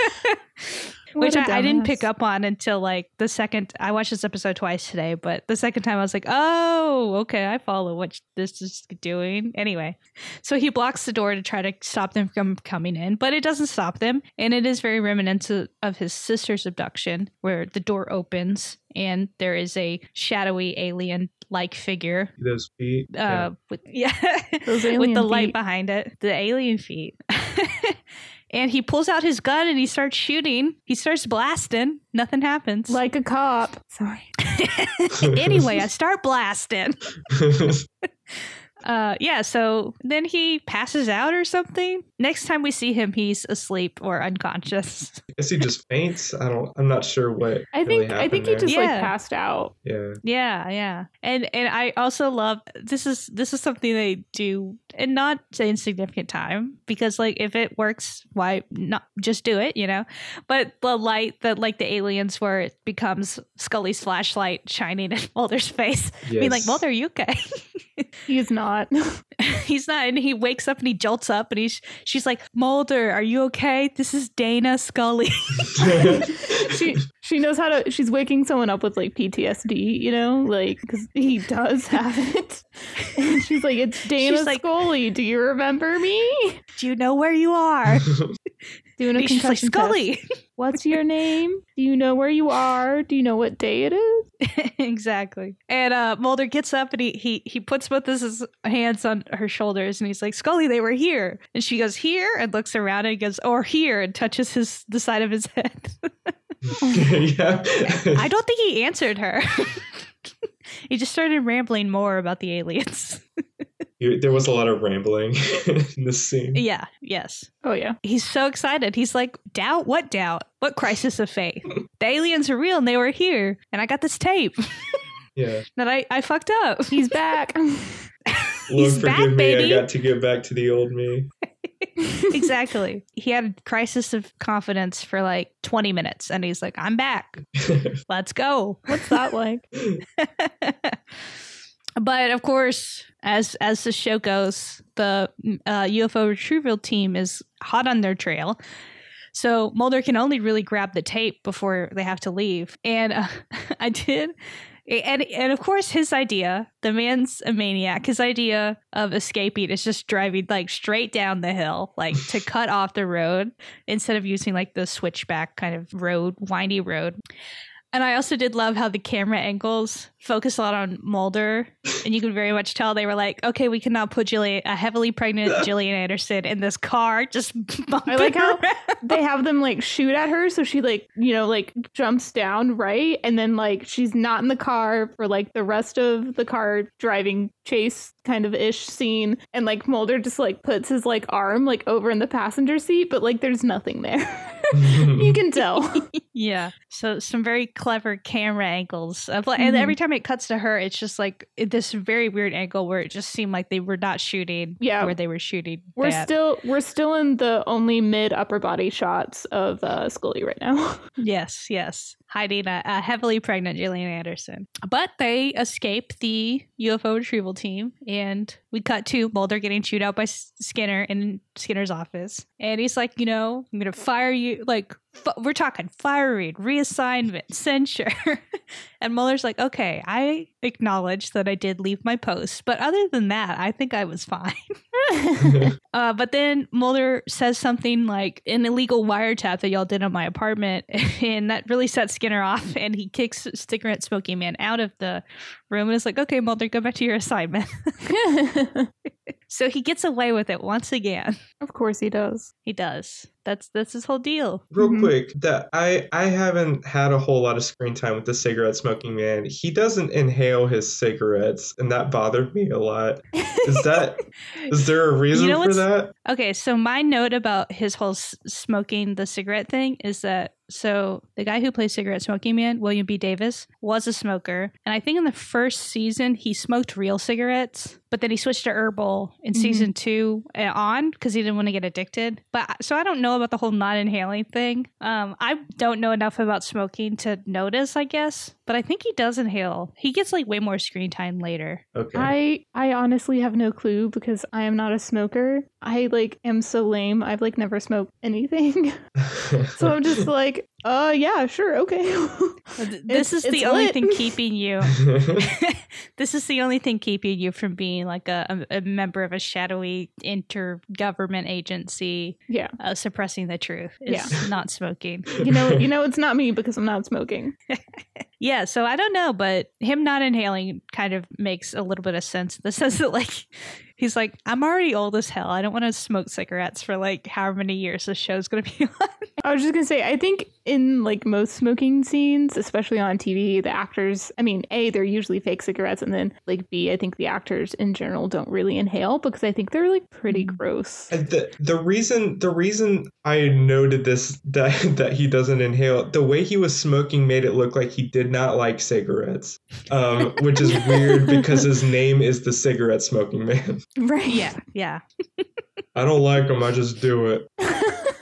[laughs] which I, I, didn't pick up on until like the second I watched this episode twice today, but the second time I was like, oh, okay, I follow what this is doing. Anyway, so he blocks the door to try to stop them from coming in, but it doesn't stop them, and it is very reminiscent of his sister's abduction, where the door opens and there is a shadowy alien like figure. Those feet. Uh, yeah. with [laughs] yeah, with the light behind it, the alien feet. [laughs] and he pulls out his gun and he starts shooting. He starts blasting. Nothing happens. Like a cop. Sorry. [laughs] anyway, I start blasting. [laughs] uh yeah so then he passes out or something. Next time we see him he's asleep or unconscious. [laughs] I guess he just faints? I don't i'm not sure what i think i think there. he just yeah. like passed out. Yeah. Yeah yeah. And and i also love this is this is something they do and not in significant time because like if it works why not just do it you know? But the light that like the aliens where it becomes scully's flashlight shining in [laughs] mulder's face. Yes. being like mulder are you okay? [laughs] He's not [laughs] he's not and he wakes up and he jolts up and he's she's like mulder are you okay? This is dana scully. [laughs] She she knows how to she's waking someone up with like ptsd you know? Like because he does have it. [laughs] And she's like it's dana she's scully Scully, do you remember me? Do you know where you are? Doing a concussion like, Scully. Test. [laughs] What's your name? Do you know where you are? Do you know what day it is? [laughs] exactly. And uh, Mulder gets up and he he he puts both his hands on her shoulders and he's like, "Scully, they were here." And she goes, "Here," and looks around and goes, "Or here," and touches his the side of his head. [laughs] yeah. I don't think he answered her. he just started rambling more about the aliens there was a lot of rambling [laughs] in this scene. Yeah, yes. Oh, yeah. He's so excited. He's like, doubt? What doubt? What crisis of faith? [laughs] the aliens are real and they were here, and I got this tape. yeah. [laughs] That I, I fucked up. He's back. Lord, forgive back, me. Baby. I got to get back to the old me. exactly. He had a crisis of confidence for like 20 minutes and he's like, I'm back. Let's go. What's that like? But of course, as as the show goes, the uh, UFO retrieval team is hot on their trail. So Mulder can only really grab the tape before they have to leave. And uh, [laughs] I did and and of course his idea the man's a maniac his idea of escaping is just driving like straight down the hill like to [laughs] cut off the road instead of using like the switchback kind of road windy road and I also did love how the camera angles focus a lot on Mulder, and you could very much tell they were like, "Okay, we cannot put Gillian, a heavily pregnant [laughs] Gillian Anderson, in this car." Just [laughs] I like how they have them like shoot at her, so she like you know like jumps down right, and then like she's not in the car for like the rest of the car driving chase kind of ish scene, and like Mulder just like puts his like arm like over in the passenger seat, but like there's nothing there. [laughs] you [laughs] can tell. yeah. So some very clever camera angles. Of, mm-hmm. And every time it cuts to her, it's just like this very weird angle where it just seemed like they were not shooting yeah. where they were shooting. We're that. still we're still in the only mid upper body shots of uh, Scully right now. [laughs] yes, yes hiding a, a, heavily pregnant Gillian Anderson. But they escape the UFO retrieval team, and we cut to Mulder getting chewed out by Skinner in Skinner's office. And he's like, you know, I'm going to fire you. Like, we're talking firing, reassignment, censure. [laughs] and Mulder's like, okay, I acknowledge that I did leave my post. But other than that, I think I was fine. [laughs] [laughs] uh, but then Mulder says something like an illegal wiretap that y'all did on my apartment. And that really sets Skinner off. And he kicks cigarette smoking man out of the room and is like, okay, Mulder, go back to your assignment. so he gets away with it once again. Of course he does. He does. That's that's his whole deal. Real Mhm. Mm-hmm. quick, that I I haven't had a whole lot of screen time with the cigarette smoking man. He doesn't inhale his cigarettes, and that bothered me a lot. Is that is there a [laughs] reason know for that? Okay, so my note about his whole s- smoking the cigarette thing is that so the guy who plays Cigarette Smoking Man, William B. Davis, was a smoker, and I think in the first season he smoked real cigarettes, but then he switched to herbal in Mhm. season two uh, on because he didn't want to get addicted. But so I don't know about the whole not inhaling thing. Um, I don't know enough about smoking to notice, I guess, but I think he does inhale. He gets like way more screen time later. Okay. I I honestly have no clue because I am not a smoker. I like am so lame. I've like never smoked anything. [laughs] so I'm just like, [laughs] uh yeah, sure, okay. [laughs] [laughs] This It's- is the only lit. thing keeping you [laughs] this is the only thing keeping you from being like a, a, a member of a shadowy intergovernment agency yeah. uh, suppressing the truth is Yeah. not smoking You know you know it's not me because I'm not smoking. yeah so i don't know but him not inhaling kind of makes a little bit of sense in the sense that like he's like i'm already old as hell i don't want to smoke cigarettes for like however many years this show's gonna be on I was just gonna say, I think in like most smoking scenes, especially on TV, the actors, I mean, A, they're usually fake cigarettes, and then like B, I think the actors in general don't really inhale because I think they're like pretty Mm. gross. And the the reason the reason I noted this [laughs] that that he doesn't inhale the way he was smoking made it look like he did not like cigarettes, um, which is [laughs] weird because his name is the cigarette smoking man. Right. yeah yeah I don't like them. I just do it. [laughs]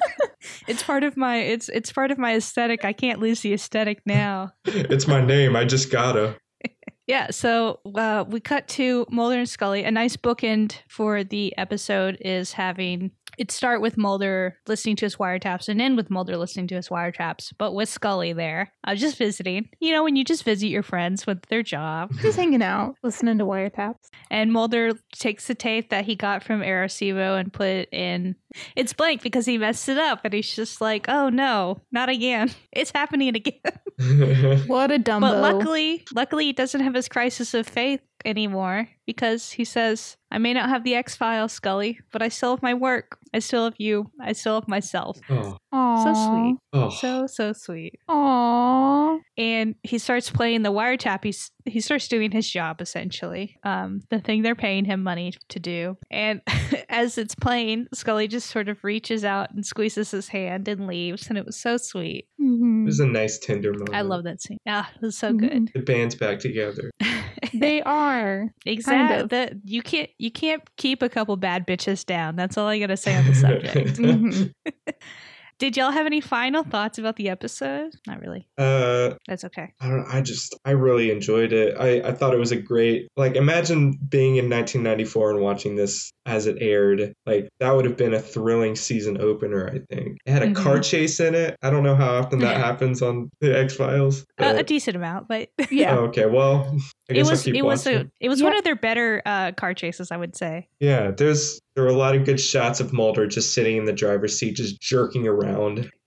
it's part of my it's it's part of my aesthetic i can't lose the aesthetic now [laughs] It's my name. I just gotta. [laughs] Yeah, so uh, we cut to Mulder and Scully. A nice bookend for the episode is having it start with Mulder listening to his wiretaps and end with Mulder listening to his wiretaps, but with Scully there, uh, just visiting. You know, when you just visit your friends with their job. [laughs] Just hanging out, listening to wiretaps. And Mulder takes the tape that he got from Arecibo and put it in. It's blank because he messed it up, and he's just like, "Oh no, not again! [laughs] It's happening again." [laughs] What a dumbo. But luckily, luckily, he doesn't have his crisis of faith anymore because he says, "I may not have the X Files, Scully, but I still have my work. I still have you. I still have myself." oh, So sweet, oh. so so sweet. Aww. And he starts playing the wiretap. He's he starts doing his job essentially, um, the thing they're paying him money to do. And [laughs] as it's playing, Scully just sort of reaches out and squeezes his hand and leaves, and it was so sweet. Mhm. It was a nice tender moment. I love that scene. Yeah, it was so good. The band's back together. [laughs] They are. [laughs] Exactly. Of. That you can't you can't keep a couple bad bitches down. That's all I gotta say on the subject. Mhm. [laughs] [laughs] [laughs] Did y'all have any final thoughts about the episode? Not really. uh, That's okay. I don't. I just. I really enjoyed it. I. I thought it was a great. Like, imagine being in 1994 and watching this as it aired. Like, that would have been a thrilling season opener. I think it had a car chase in it. I don't know how often that [laughs] happens on the X Files. Uh, a decent amount, but [laughs] Yeah. Oh, okay. Well, [laughs] I it was I'll keep it was a it was Yeah. one of their better uh, car chases, I would say. Yeah, there's there were a lot of good shots of Mulder just sitting in the driver's seat, just jerking around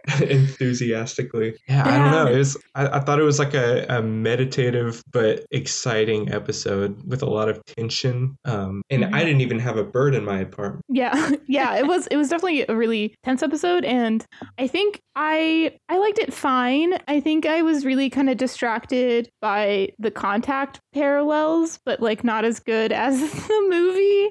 [laughs] enthusiastically. Yeah, I don't know. It was I, I thought it was like a, a meditative but exciting episode with a lot of tension. Um, and Mm-hmm. I didn't even have a bird in my apartment. Yeah, [laughs] yeah, it was it was definitely a really tense episode and I think I I liked it fine. I think I was really kind of distracted by the contact parallels, but like not as good [laughs] as the movie.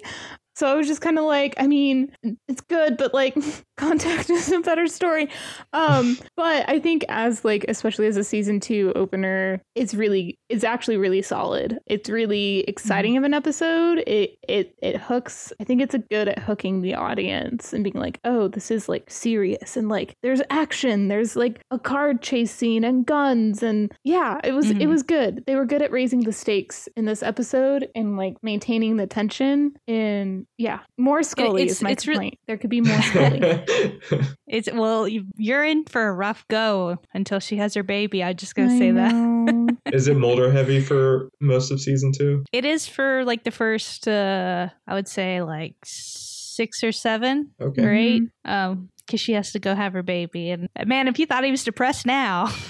So I was just kind of like, I mean, it's good, but like Contact is a better story. Um, [laughs] but I think as like especially as a season 2 opener, it's really it's actually really solid. It's really exciting of an episode. It it it hooks. I think it's a good at hooking the audience and being like, "Oh, this is like serious." And like there's action, there's like a car chase scene and guns and yeah, it was it Mhm. was good. They were good at raising the stakes in this episode and like maintaining the tension and yeah, more Scully it's- is my it's re- there could be more [laughs] Scully. [laughs] It's well, you- you're in for a rough go until she has her baby. I just gonna I say that know. Is it Mulder heavy for most of season two? it is for like the first, uh I would say like six or seven Okay. or eight, um, because she has to go have her baby. And man, if you thought he was depressed now. [laughs]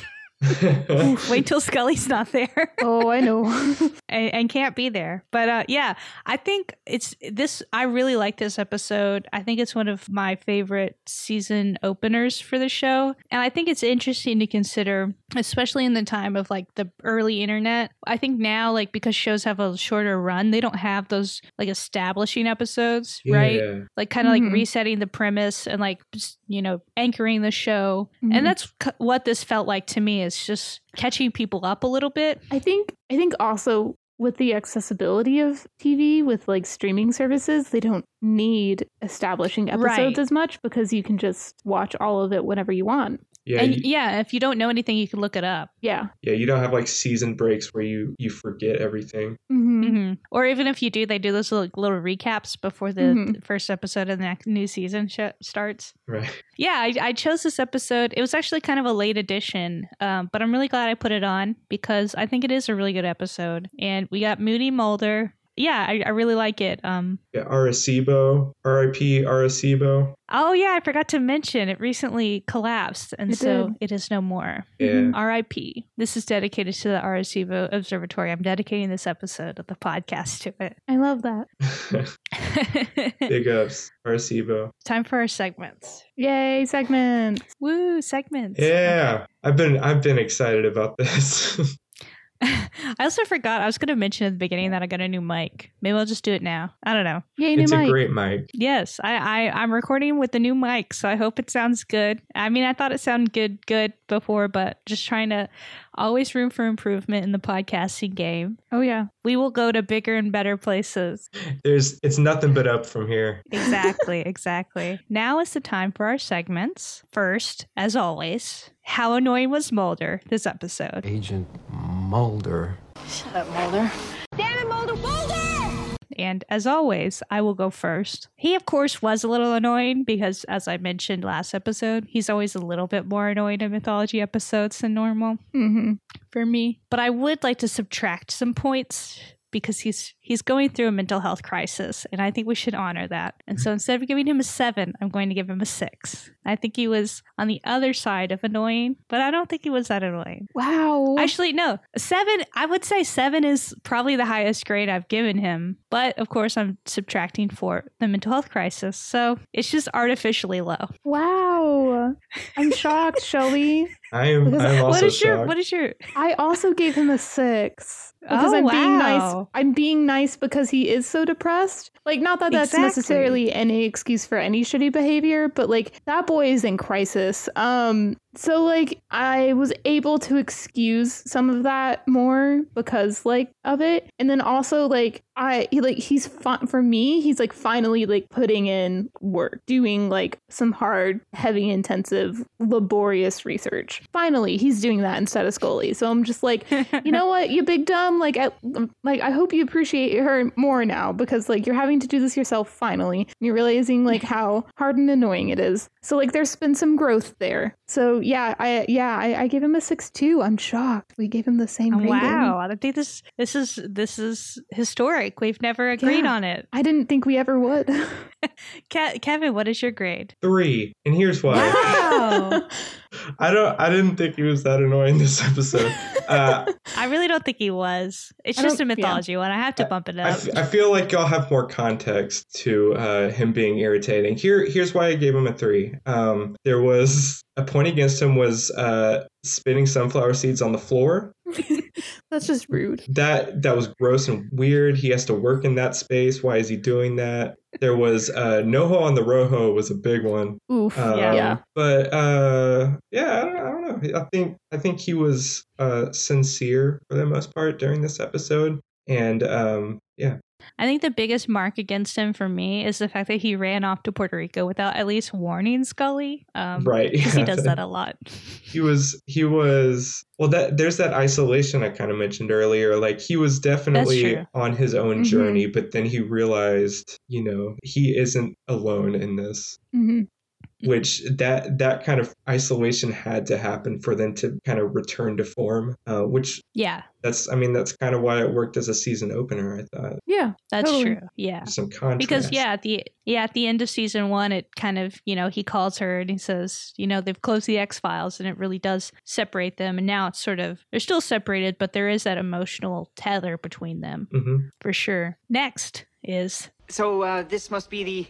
Oof, [laughs] wait till Scully's not there. [laughs] oh, I know. [laughs] and, and, can't be there. But uh, yeah, I think it's this. I really like this episode. I think it's one of my favorite season openers for the show. And I think it's interesting to consider, especially in the time of like the early internet. I think now, like, because shows have a shorter run, they don't have those like establishing episodes, yeah. right? Like, kind of mm-hmm. like resetting the premise and like, you know, anchoring the show. Mm-hmm. And that's what this felt like to me is just catching people up a little bit. I think I think also with the accessibility of TV with like streaming services, they don't need establishing episodes right. as much because you can just watch all of it whenever you want. Yeah, and you, yeah, if you don't know anything, you can look it up. Yeah, yeah, you don't have like season breaks where you you forget everything. Mm-hmm. Mm-hmm. Or even if you do, they do those little, little recaps before the mm-hmm. first episode of the next new season sh- starts. Right. Yeah, I, I, chose this episode. It was actually kind of a late edition, um, but I'm really glad I put it on because I think it is a really good episode. And we got Moody Mulder, yeah, I, I really like it. Um, yeah, Arecibo, R.I.P. Arecibo. Oh yeah, I forgot to mention it recently collapsed, and it so did. it is no more. Yeah. R.I.P. This is dedicated to the Arecibo Observatory. I'm dedicating this episode of the podcast to it. I love that. [laughs] Big ups, Arecibo. Time for our segments. Yay, segments! Woo, segments. Yeah, okay. I've been I've been excited about this. [laughs] [laughs] I also forgot I was going to mention at the beginning that I got a new mic. Maybe I'll just do it now. I don't know. Yeah, it's a great mic. Yes, I, I I'm recording with the new mic, so I hope it sounds good. I mean, I thought it sounded good good before, but just trying to always room for improvement in the podcasting game. Oh yeah, we will go to bigger and better places. There's it's nothing but up from here. Exactly, [laughs] exactly. Now is the time for our segments. First, as always, how annoying was Mulder this episode? Agent Mulder. Shut up, Mulder. Damn it, Mulder! Mulder! And as always, I will go first. He, of course, was a little annoying because, as I mentioned last episode, he's always a little bit more annoying in mythology episodes than normal mm-hmm. for me. But I would like to subtract some points because he's he's going through a mental health crisis and I think we should honor that. And so mm-hmm. instead of giving him a 7, I'm going to give him a 6. I think he was on the other side of annoying, but I don't think he was that annoying. Wow. Actually no. 7, I would say 7 is probably the highest grade I've given him, but of course I'm subtracting for the mental health crisis. So it's just artificially low. Wow. I'm shocked, Shelby. [laughs] I am I'm [laughs] also what is shocked. your what is your I also gave him a 6 because oh, I'm wow. being nice. I'm being nice because he is so depressed. Like, not that that's exactly. necessarily any excuse for any shitty behavior, but like that boy is in crisis. Um, so like I was able to excuse some of that more because like of it. And then also like I he, like he's fun for me, he's like finally like putting in work, doing like some hard, heavy, intensive, laborious research. Finally, he's doing that instead of Scully. So I'm just like, you know what, you big dumb, like I, like I hope you appreciate her more now because like you're having to do this yourself finally. And you're realizing like [laughs] how hard and annoying it is. So like there's been some growth there. So yeah, I yeah, I, I gave him a six two. I'm shocked. We gave him the same. Oh, rating. Wow, I think this this is this is historic. We've never agreed yeah, on it. I didn't think we ever would. [laughs] Ke- Kevin, what is your grade? Three, and here's why. Wow. [laughs] I don't. I didn't think he was that annoying this episode. Uh, [laughs] I really don't think he was. It's just a mythology yeah. one. I have to bump it up. I, f- I feel like y'all have more context to uh, him being irritating. Here, here's why I gave him a three. Um, there was a point against him was uh, spitting sunflower seeds on the floor. [laughs] That's just rude. That that was gross and weird. He has to work in that space. Why is he doing that? There was uh, NoHo on the Rojo was a big one. Oof. Um, yeah. yeah. But uh, yeah, I don't, I don't, know. I think I think he was uh, sincere for the most part during this episode, and um, yeah, I think the biggest mark against him for me is the fact that he ran off to Puerto Rico without at least warning Scully. Um, right, because he [laughs] does that a lot. [laughs] he was he was well. That there's that isolation I kind of mentioned earlier. Like he was definitely on his own mm-hmm. journey, but then he realized, you know, he isn't alone in this. Mm-hmm. Which that that kind of isolation had to happen for them to kind of return to form. Uh, which yeah, that's I mean that's kind of why it worked as a season opener. I thought. Yeah, that's totally. true. Yeah, some contrast. Because yeah, at the yeah at the end of season one, it kind of you know he calls her and he says you know they've closed the X Files and it really does separate them. And now it's sort of they're still separated, but there is that emotional tether between them mm-hmm. for sure. Next is so uh, this must be the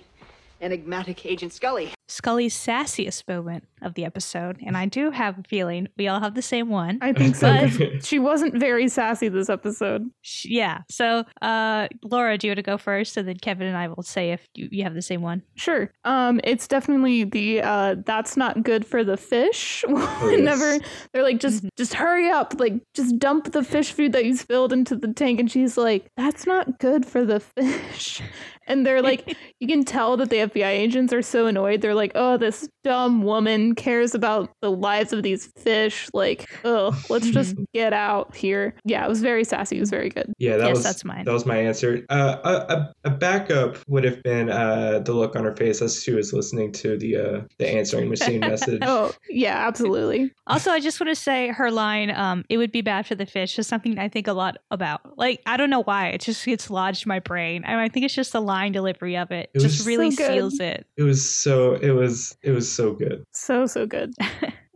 enigmatic Agent Scully. Scully's sassiest moment of the episode, and I do have a feeling we all have the same one. I think so. [laughs] she wasn't very sassy this episode. Yeah. So, uh, Laura, do you want to go first, and then Kevin and I will say if you, you have the same one. Sure. Um, it's definitely the uh, that's not good for the fish. [laughs] Whenever they're like, just just hurry up, like just dump the fish food that you spilled into the tank, and she's like, that's not good for the [laughs] fish. And they're like, [laughs] you can tell that the FBI agents are so annoyed. They're like, oh, this dumb woman cares about the lives of these fish. Like, oh, let's just [laughs] get out here. Yeah, it was very sassy. It was very good. Yeah, that yes, was that's mine. That was my answer. Uh, a, a backup would have been uh, the look on her face as she was listening to the uh, the answering machine [laughs] message. Oh, yeah, absolutely. Also, I just want to say her line, um, "It would be bad for the fish," is something I think a lot about. Like, I don't know why it just gets lodged in my brain. I, mean, I think it's just a line delivery of it, It just really so seals it. It was so it was it was so good. So, so good. [laughs]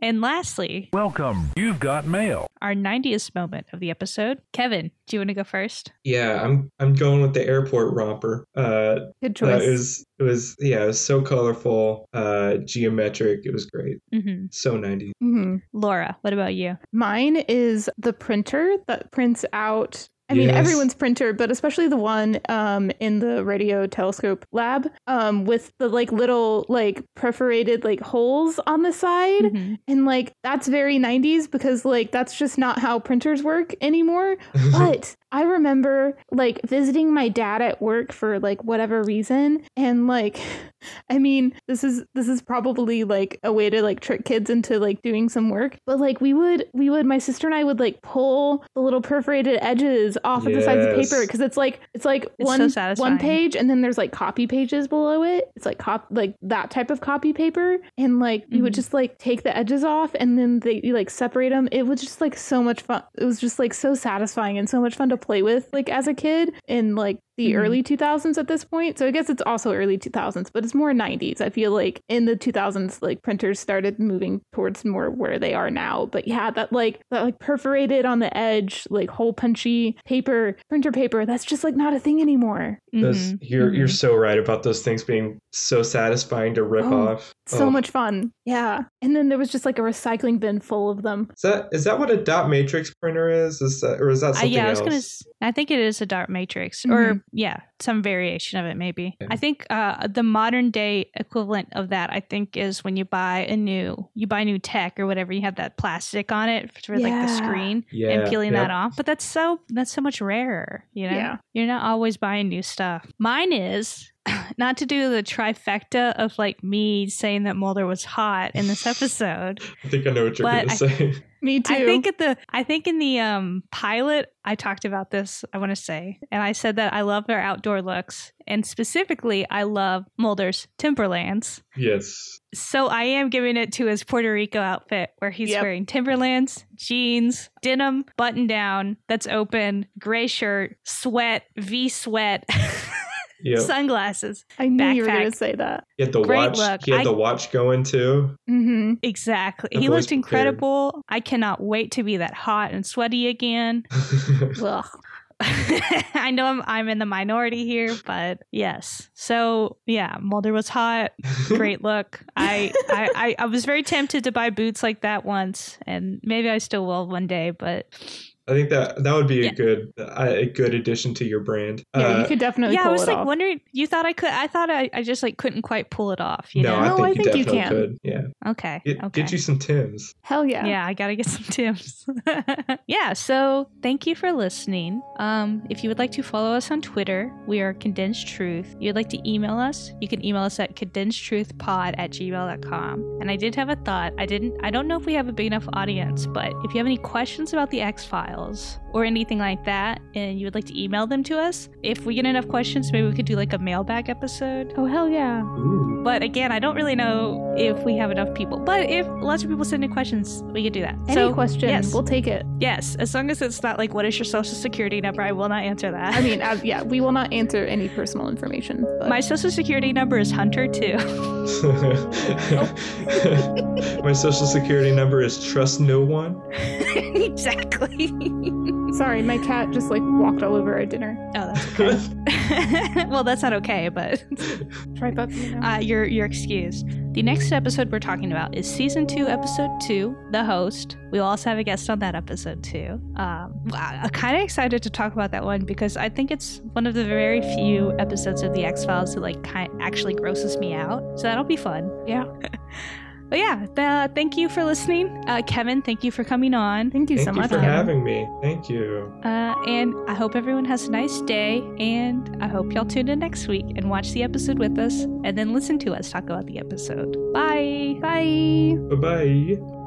And lastly, Welcome. You've got mail. our 90th moment of the episode. Kevin, do you want to go first? Yeah, I'm I'm going with the airport romper. Uh, Good uh, choice. it was it was yeah, it was so colorful, uh, geometric. It was great. hmm So 90s. hmm Laura, what about you? Mine is the printer that prints out. I mean, everyone's printer, but especially the one um, in the radio telescope lab um, with the like little like perforated like holes on the side. Mhm. And like that's very 90s because like that's just not how printers work anymore. [laughs] But I remember like visiting my dad at work for like whatever reason and like [laughs] I mean, this is this is probably like a way to like trick kids into like doing some work. But like we would we would my sister and I would like pull the little perforated edges off of the sides of paper because it's like it's like It's one satisfying. one page and then there's like copy pages below it. It's like cop like that type of copy paper and like you would Mhm. just like take the edges off and then they you like separate them. It was just like so much fun. It was just like so satisfying and so much fun to play with like as a kid and like the Mhm. early 2000s at this point. So I guess it's also early 2000s, but it's more 90s. I feel like in the 2000s like printers started moving towards more where they are now. But yeah, that like that like perforated on the edge like hole punchy paper, printer paper, that's just like not a thing anymore. Those, Mhm. you're you're Mhm. so right about those things being so satisfying to rip Oh, off. So Oh. much fun. Yeah. And then there was just like a recycling bin full of them. Is that is that what a dot matrix printer is? Is that or is that Uh, something yeah, I was else? gonna. s- I think it is a dot matrix, or Mhm. yeah, some variation of it, maybe. Yeah. I think uh, the modern day equivalent of that, I think, is when you buy a new, you buy new tech or whatever. You have that plastic on it for like the screen Yeah, and peeling yep. that off. But that's so that's so much rarer. You know, Yeah. you're not always buying new stuff. Mine is. [laughs] Not to do the trifecta of like me saying that Mulder was hot in this episode, [laughs] I think I know what you're gonna say. [laughs] Me too. I think at the I think in the um pilot I talked about this, I want to say. And I said that I love their outdoor looks. And specifically I love Mulder's Timberlands. yes. So I am giving it to his Puerto Rico outfit where he's Yep. wearing Timberlands, jeans, denim, button down that's open, gray shirt, sweat, V sweat, Yep. sunglasses. I knew you were going to say that. He had the Great watch. look. He had I- the watch going too. Mm-hmm. Exactly. The he boy's looked incredible. I cannot wait to be that hot and sweaty again. [laughs] Ugh. [laughs] I know I'm I'm in the minority here, but yes. So yeah, Mulder was hot. Great look. I, I I I was very tempted to buy boots like that once, and maybe I still will one day. But I think that that would be Yeah. a good a good addition to your brand. Yeah, Uh, you could definitely yeah, I was it like off. wondering. You thought I could? I thought I, I just like couldn't quite pull it off. You no, know? I No, think I you think you can. could. Yeah, okay. get, okay. get you some Tims. Hell yeah. Yeah, I gotta get some Tims. [laughs] yeah, so thank you for listening. Um, if you would like to follow us on Twitter, we are Condensed Truth. You'd like to email us, you can email us at condensedtruthpod at gmail.com. And I did have a thought. I didn't I don't know if we have a big enough audience, but if you have any questions about the X Files, files or anything like that, and you would like to email them to us, if we get enough questions, maybe we could do like a mailbag episode. Oh hell yeah! Ooh. But again, I don't really know if we have enough people. But if lots of people send in questions, we could do that. Any so, question, yes. we'll take it. Yes, as long as it's not like, what is your social security number? I will not answer that. I mean, [laughs] uh, yeah, we will not answer any personal information. But my social security number is Hunter too. [laughs] [laughs] My social security number is trust no one. exactly. Sorry, my cat just like walked all over our dinner. Oh, that's okay. [laughs] [laughs] well, that's not okay, but Try that. You know? uh, you're you're excused. The next episode we're talking about is season two, episode two, the host. We'll also have a guest on that episode too. Um, I- I'm kind of excited to talk about that one because I think it's one of the very few episodes of the X Files that like kind actually grosses me out. So that'll be fun. yeah. [laughs] But yeah, th- thank you for listening, uh, Kevin. Thank you for coming on. Thank you Thank so you much. for Kevin. having me. Thank you. Uh, and I hope everyone has a nice day. And I hope y'all tune in next week and watch the episode with us and then listen to us talk about the episode. Bye. Bye. Bye bye.